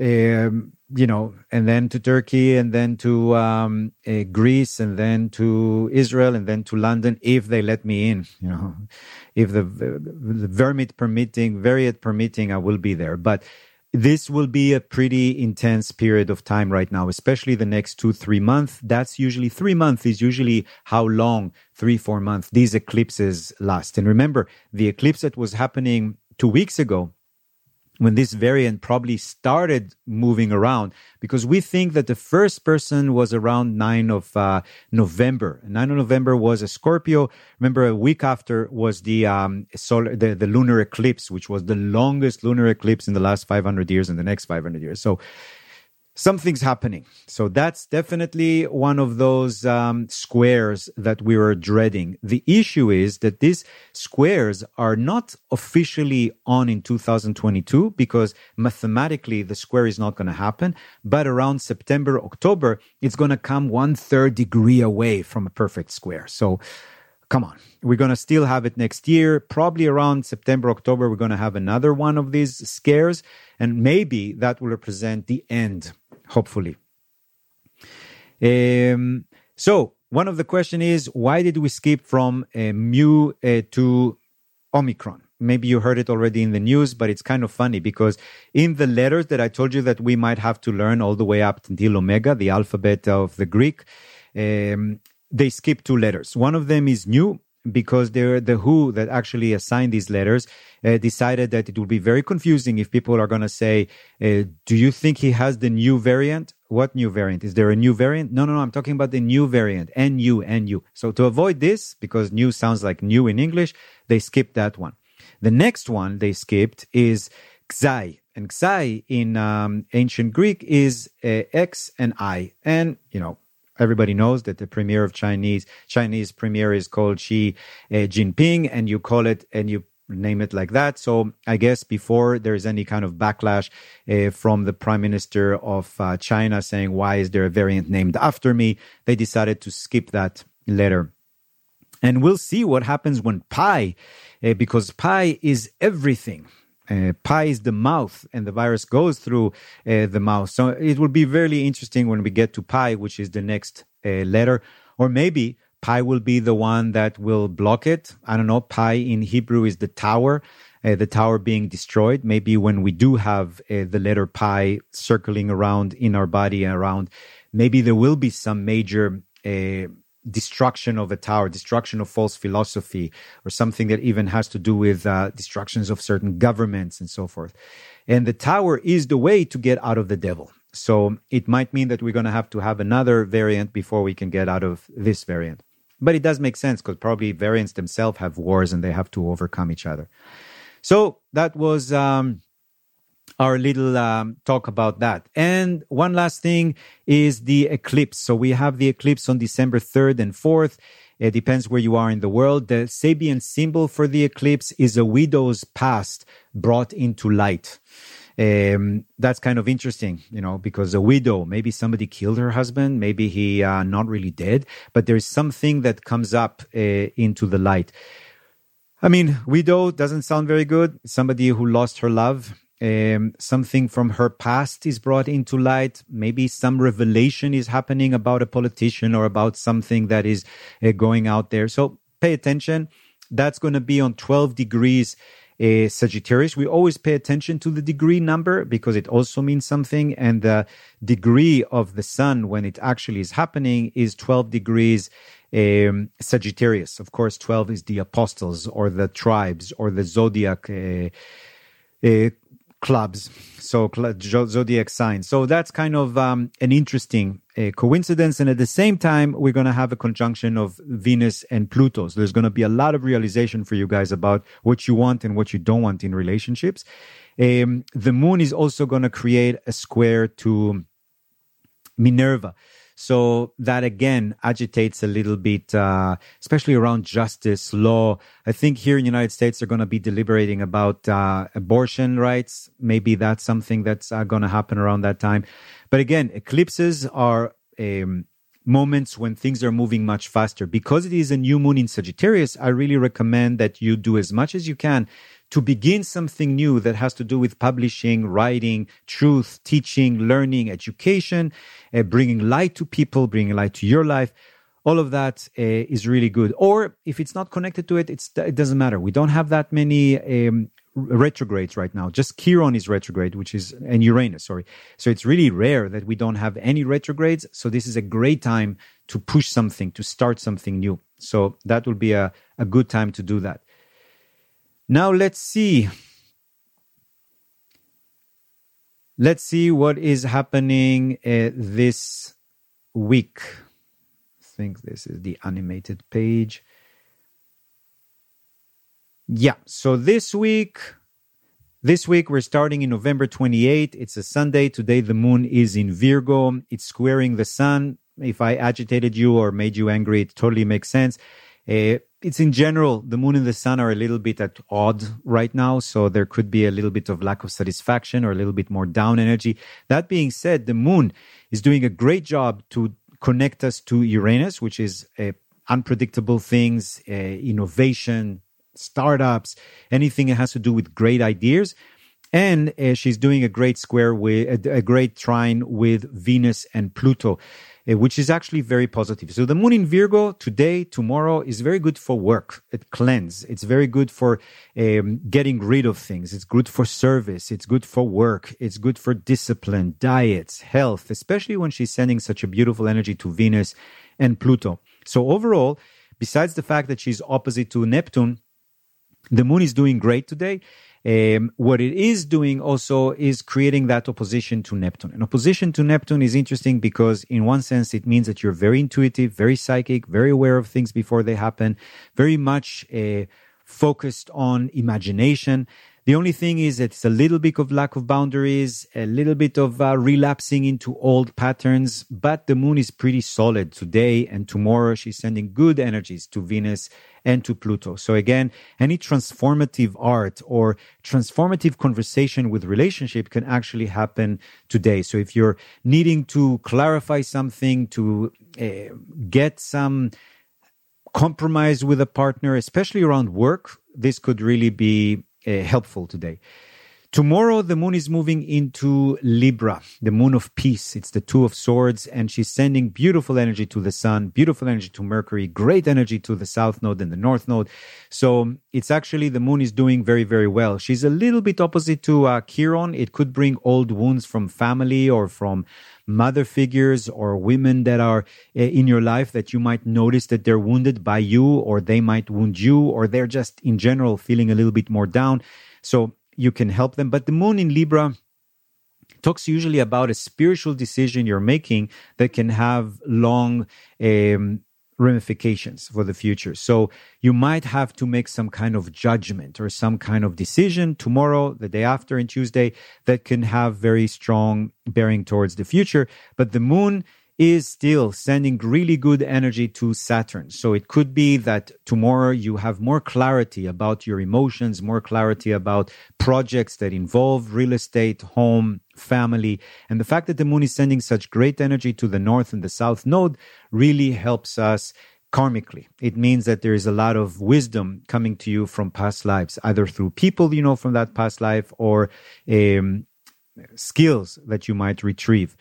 Um, you know, and then to Turkey, and then to um, uh, Greece, and then to Israel, and then to London, if they let me in. You know, if the, the vermit permitting, variant permitting, I will be there. But this will be a pretty intense period of time right now, especially the next two, three months. That's usually three months is usually how long three, four months these eclipses last. And remember, the eclipse that was happening two weeks ago when this variant probably started moving around because we think that the first person was around 9 of uh, November. 9 of November was a Scorpio. Remember, a week after was the, um, solar, the, the lunar eclipse, which was the longest lunar eclipse in the last 500 years and the next 500 years. So something's happening. So that's definitely one of those um, squares that we were dreading. The issue is that these squares are not officially on in 2022 because mathematically the square is not going to happen. But around September, October, it's going to come one third degree away from a perfect square. So come on. We're going to still have it next year. Probably around September, October, we're going to have another one of these scares. And maybe that will represent the end hopefully. Um, so one of the question is why did we skip from uh, mu uh, to omicron maybe you heard it already in the news but it's kind of funny because in the letters that i told you that we might have to learn all the way up until omega the alphabet of the greek um, they skip two letters one of them is new because they're the WHO that actually assigned these letters uh, decided that it would be very confusing if people are going to say, uh, "Do you think he has the new variant?" What new variant? Is there a new variant? No, no, no. I'm talking about the new variant. NU, NU. So to avoid this, because new sounds like new in English, they skipped that one. The next one they skipped is Xai. And Xai in um, ancient Greek is uh, X and I. And, you know, everybody knows that the premier of Chinese Chinese premier is called Xi uh, Jinping, and you call it and you name it like that. So I guess before there is any kind of backlash uh, from the prime minister of uh, China saying why is there a variant named after me, they decided to skip that letter. And we'll see what happens when pi, uh, because pi is everything. Uh, pi is the mouth, and the virus goes through uh, the mouth. So it will be very interesting when we get to pi, which is the next uh, letter, or maybe pi will be the one that will block it. I don't know. Pi in Hebrew is the tower. Uh, the tower being destroyed. Maybe when we do have uh, the letter pi circling around in our body and around, maybe there will be some major uh, destruction of a tower, destruction of false philosophy, or something that even has to do with uh, destructions of certain governments and so forth. And the tower is the way to get out of the devil. So it might mean that we're going to have to have another variant before we can get out of this variant. But it does make sense because probably variants themselves have wars and they have to overcome each other. So that was um, our little um, talk about that. And one last thing is the eclipse. So we have the eclipse on December 3rd and 4th. It depends where you are in the world. The Sabian symbol for the eclipse is a widow's past brought into light. Um, that's kind of interesting, you know, because a widow, maybe somebody killed her husband, maybe he uh, not really dead, but there's something that comes up uh, into the light. I mean, widow doesn't sound very good. Somebody who lost her love um, something from her past is brought into light. Maybe some revelation is happening about a politician or about something that is uh, going out there. So pay attention. That's going to be on 12 degrees uh, Sagittarius. We always pay attention to the degree number because it also means something. And the degree of the sun when it actually is happening is 12 degrees um, Sagittarius. Of course, 12 is the apostles or the tribes or the zodiac. Uh, uh, clubs, so zodiac signs. So that's kind of um, an interesting uh, coincidence. And at the same time, we're going to have a conjunction of Venus and Pluto. So there's going to be a lot of realization for you guys about what you want and what you don't want in relationships. Um, the moon is also going to create a square to Minerva. So that again agitates a little bit, uh, especially around justice, law. I think here in the United States, they're going to be deliberating about uh, abortion rights. Maybe that's something that's uh, going to happen around that time. But again, eclipses are um, moments when things are moving much faster. Because it is a new moon in Sagittarius, I really recommend that you do as much as you can to begin something new that has to do with publishing, writing, truth, teaching, learning, education, uh, bringing light to people, bringing light to your life. All of that uh, is really good. Or if it's not connected to it, it doesn't matter. We don't have that many um, retrogrades right now. Just Chiron is retrograde, which is, and Uranus, sorry. So it's really rare that we don't have any retrogrades. So this is a great time to push something, to start something new. So that will be a, a good time to do that. Now let's see. Let's see what is happening uh, this week. I think this is the animated page. Yeah, so this week This week, we're starting in November 28. It's a Sunday. Today, the moon is in Virgo. It's squaring the sun. If I agitated you or made you angry, it totally makes sense. Uh, it's in general, the moon and the sun are a little bit at odd right now. So there could be a little bit of lack of satisfaction or a little bit more down energy. That being said, the moon is doing a great job to connect us to Uranus, which is unpredictable things, innovation, startups, anything that has to do with great ideas. And uh, she's doing a great square with a, a, great trine with Venus and Pluto, which is actually very positive. So the moon in Virgo today, tomorrow is very good for work. It cleanse. It's very good for um, getting rid of things. It's good for service. It's good for work. It's good for discipline, diets, health, especially when she's sending such a beautiful energy to Venus and Pluto. So overall, besides the fact that she's opposite to Neptune, the moon is doing great today. Um, what it is doing also is creating that opposition to Neptune. An opposition to Neptune is interesting because, in one sense, it means that you're very intuitive, very psychic, very aware of things before they happen, very much uh, focused on imagination. The only thing is that it's a little bit of lack of boundaries, a little bit of uh, relapsing into old patterns, but the moon is pretty solid today and tomorrow. She's sending good energies to Venus and to Pluto. So again, any transformative art or transformative conversation with relationship can actually happen today. So if you're needing to clarify something, to uh, get some compromise with a partner, especially around work, this could really be uh, helpful today. Tomorrow, the moon is moving into Libra, the moon of peace. It's the two of swords, and she's sending beautiful energy to the sun, beautiful energy to Mercury, great energy to the south node and the north node. So it's actually the moon is doing very, very well. She's a little bit opposite to uh, Chiron. It could bring old wounds from family or from mother figures or women that are uh, in your life that you might notice that they're wounded by you or they might wound you or they're just in general feeling a little bit more down. So you can help them. But the moon in Libra talks usually about a spiritual decision you're making that can have long um, ramifications for the future. So you might have to make some kind of judgment or some kind of decision tomorrow, the day after, and Tuesday that can have very strong bearing towards the future. But the moon is still sending really good energy to Saturn. So it could be that tomorrow you have more clarity about your emotions, more clarity about projects that involve real estate, home, family. And the fact that the moon is sending such great energy to the north and the south node really helps us karmically. It means that there is a lot of wisdom coming to you from past lives, either through people you know from that past life or um, skills that you might retrieve.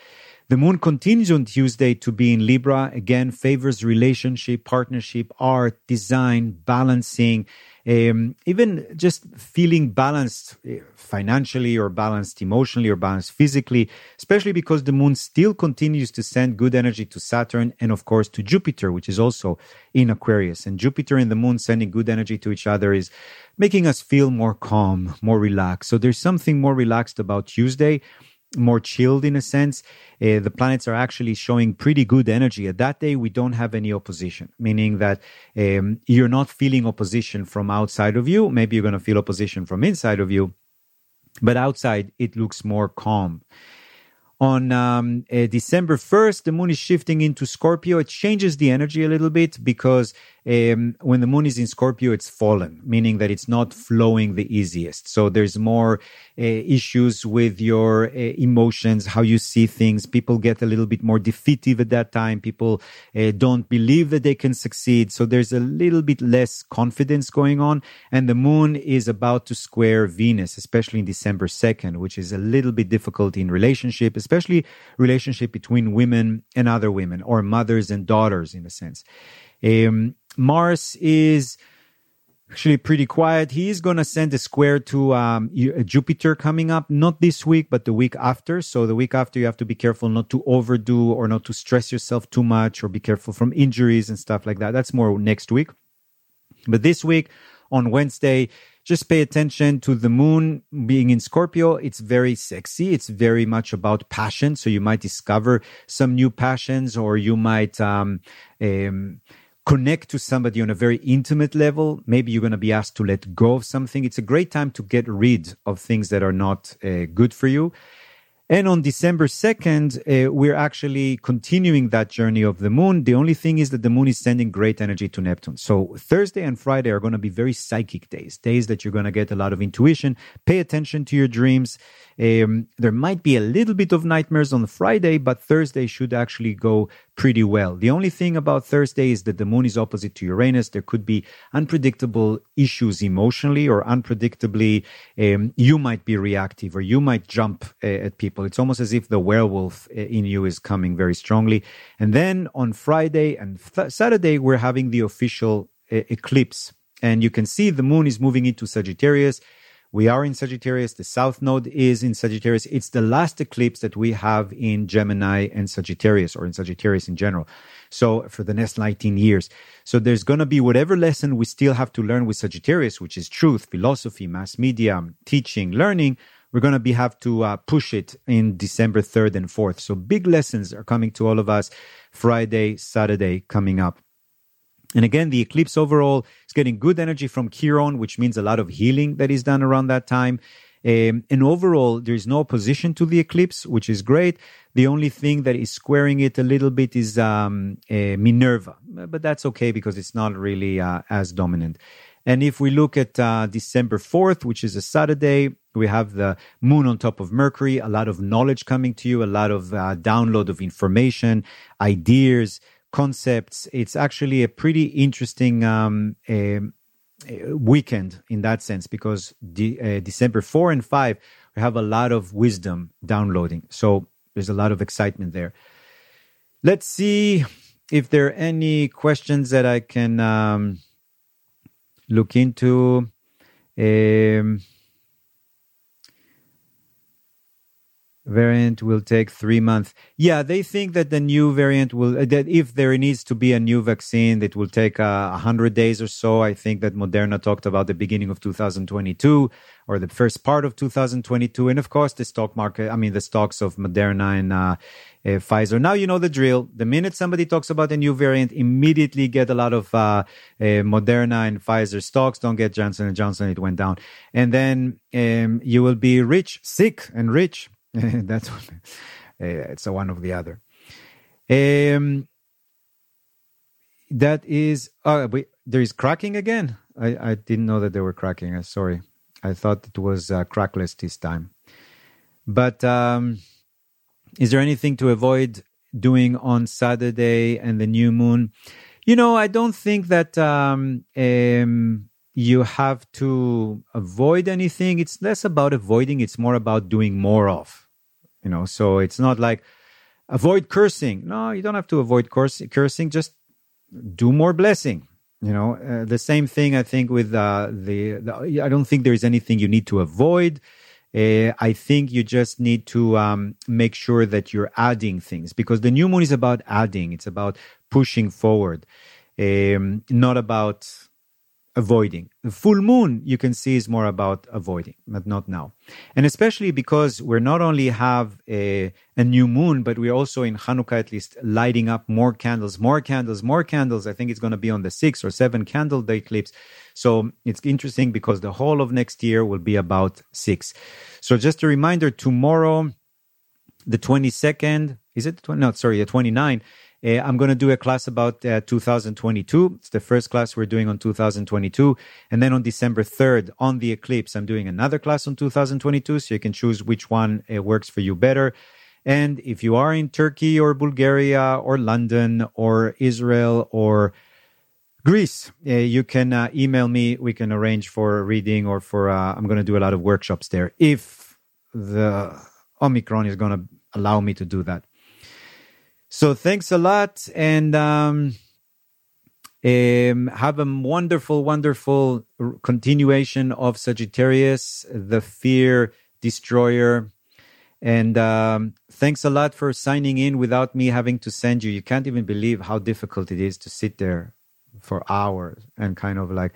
The moon continues on Tuesday to be in Libra, again, favors relationship, partnership, art, design, balancing, um, even just feeling balanced eh, financially or balanced emotionally or balanced physically, especially because the moon still continues to send good energy to Saturn and, of course, to Jupiter, which is also in Aquarius. And Jupiter and the moon sending good energy to each other is making us feel more calm, more relaxed. So there's something more relaxed about Tuesday more chilled in a sense. Uh, the planets are actually showing pretty good energy. At that day, we don't have any opposition, meaning that um, you're not feeling opposition from outside of you. Maybe you're going to feel opposition from inside of you, but outside it looks more calm on um, uh, December 1st, the moon is shifting into Scorpio. It changes the energy a little bit because um, when the moon is in Scorpio, it's fallen, meaning that it's not flowing the easiest. So there's more uh, issues with your uh, emotions, how you see things. People get a little bit more defeative at that time. People uh, don't believe that they can succeed. So there's a little bit less confidence going on. And the moon is about to square Venus, especially in December 2nd, which is a little bit difficult in relationship, especially relationship between women and other women or mothers and daughters in a sense. Um, Mars is actually pretty quiet. He is going to send a square to um, Jupiter coming up, not this week, but the week after. So the week after, you have to be careful not to overdo or not to stress yourself too much or be careful from injuries and stuff like that. That's more next week. But this week on Wednesday, just pay attention to the moon being in Scorpio. It's very sexy. It's very much about passion. So you might discover some new passions or you might, um, um, connect to somebody on a very intimate level. Maybe you're going to be asked to let go of something. It's a great time to get rid of things that are not uh, good for you. And on December 2nd, uh, we're actually continuing that journey of the moon. The only thing is that the moon is sending great energy to Neptune. So Thursday and Friday are going to be very psychic days, days that you're going to get a lot of intuition. Pay attention to your dreams. Um, there might be a little bit of nightmares on Friday, but Thursday should actually go pretty well. The only thing about Thursday is that the moon is opposite to Uranus. There could be unpredictable issues emotionally or unpredictably, um, you might be reactive or you might jump uh, at people. It's almost as if the werewolf uh, in you is coming very strongly. And then on Friday and th- Saturday, we're having the official uh, eclipse. And you can see the moon is moving into Sagittarius. We are in Sagittarius. The South Node is in Sagittarius. It's the last eclipse that we have in Gemini and Sagittarius, or in Sagittarius in general. So for the next 19 years. So there's going to be whatever lesson we still have to learn with Sagittarius, which is truth, philosophy, mass media, teaching, learning. We're going to be have to uh, push it in December 3rd and 4th. So big lessons are coming to all of us Friday, Saturday coming up. And again, the eclipse overall is getting good energy from Chiron, which means a lot of healing that is done around that time. Um, and overall, there is no opposition to the eclipse, which is great. The only thing that is squaring it a little bit is um, uh, Minerva, but that's okay because it's not really uh, as dominant. And if we look at uh, December 4th, which is a Saturday, we have the moon on top of Mercury, a lot of knowledge coming to you, a lot of uh, download of information, ideas concepts. It's actually a pretty interesting um, weekend in that sense because de- uh, December 4 and 5, we have a lot of wisdom downloading. So there's a lot of excitement there. Let's see if there are any questions that I can um, look into. Um, variant will take three months. Yeah, they think that the new variant will, uh, that if there needs to be a new vaccine, it will take uh, a uh, hundred days or so. I think that Moderna talked about the beginning of 2022 or the first part of 2022. And of course, the stock market, I mean, the stocks of Moderna and uh, uh, Pfizer. Now you know the drill. The minute somebody talks about a new variant, immediately get a lot of uh, Moderna and Pfizer stocks. Don't get Johnson and Johnson; it went down, and then um, you will be rich, sick, and rich. That's one. Uh, it's a one of the other. Um, that is. Oh, wait, there is cracking again. I, I didn't know that they were cracking. Uh, sorry, I thought it was uh, crackless this time. But um, is there anything to avoid doing on Saturday and the new moon? You know, I don't think that um, um, you have to avoid anything. It's less about avoiding, it's more about doing more of you know? So it's not like avoid cursing. No you don't have to avoid cursing just do more blessing you know? Uh, the same thing i think with uh, the, the, i don't think there is anything you need to avoid. Uh, i think you just need to um, make sure that you're adding things because the new moon is about adding. It's about pushing forward. Um, not about avoiding. The full moon, you can see, is more about avoiding, but not now. And especially because we're not only have a, a new moon, but we're also in Hanukkah at least lighting up more candles, more candles, more candles. I think it's going to be on the six or seven candle day eclipse. So it's interesting because the whole of next year will be about six. So just a reminder, tomorrow, the 22nd, is it? 20, no, sorry, the 29th uh, I'm going to do a class about uh, 2022. It's the first class we're doing on 2022. And then on December 3rd, on the eclipse, I'm doing another class on 2022. So you can choose which one uh, works for you better. And if you are in Turkey or Bulgaria or London or Israel or Greece, uh, you can uh, email me. We can arrange for a reading or for, uh, I'm going to do a lot of workshops there if the Omicron is going to allow me to do that. So thanks a lot and um, um, have a wonderful, wonderful continuation of Sagittarius, the fear destroyer. And um, thanks a lot for signing in without me having to send you. You can't even believe how difficult it is to sit there for hours and kind of like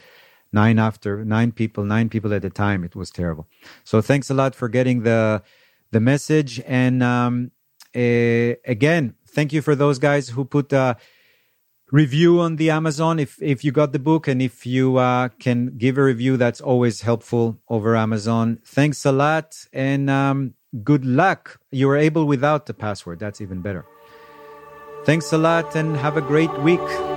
nine after nine people, nine people at a time. It was terrible. So thanks a lot for getting the the message. And um, uh, again, thank you for those guys who put a review on the Amazon if if you got the book and if you uh, can give a review. That's always helpful over Amazon. Thanks a lot and um, good luck. You were able without the password. That's even better. Thanks a lot and have a great week.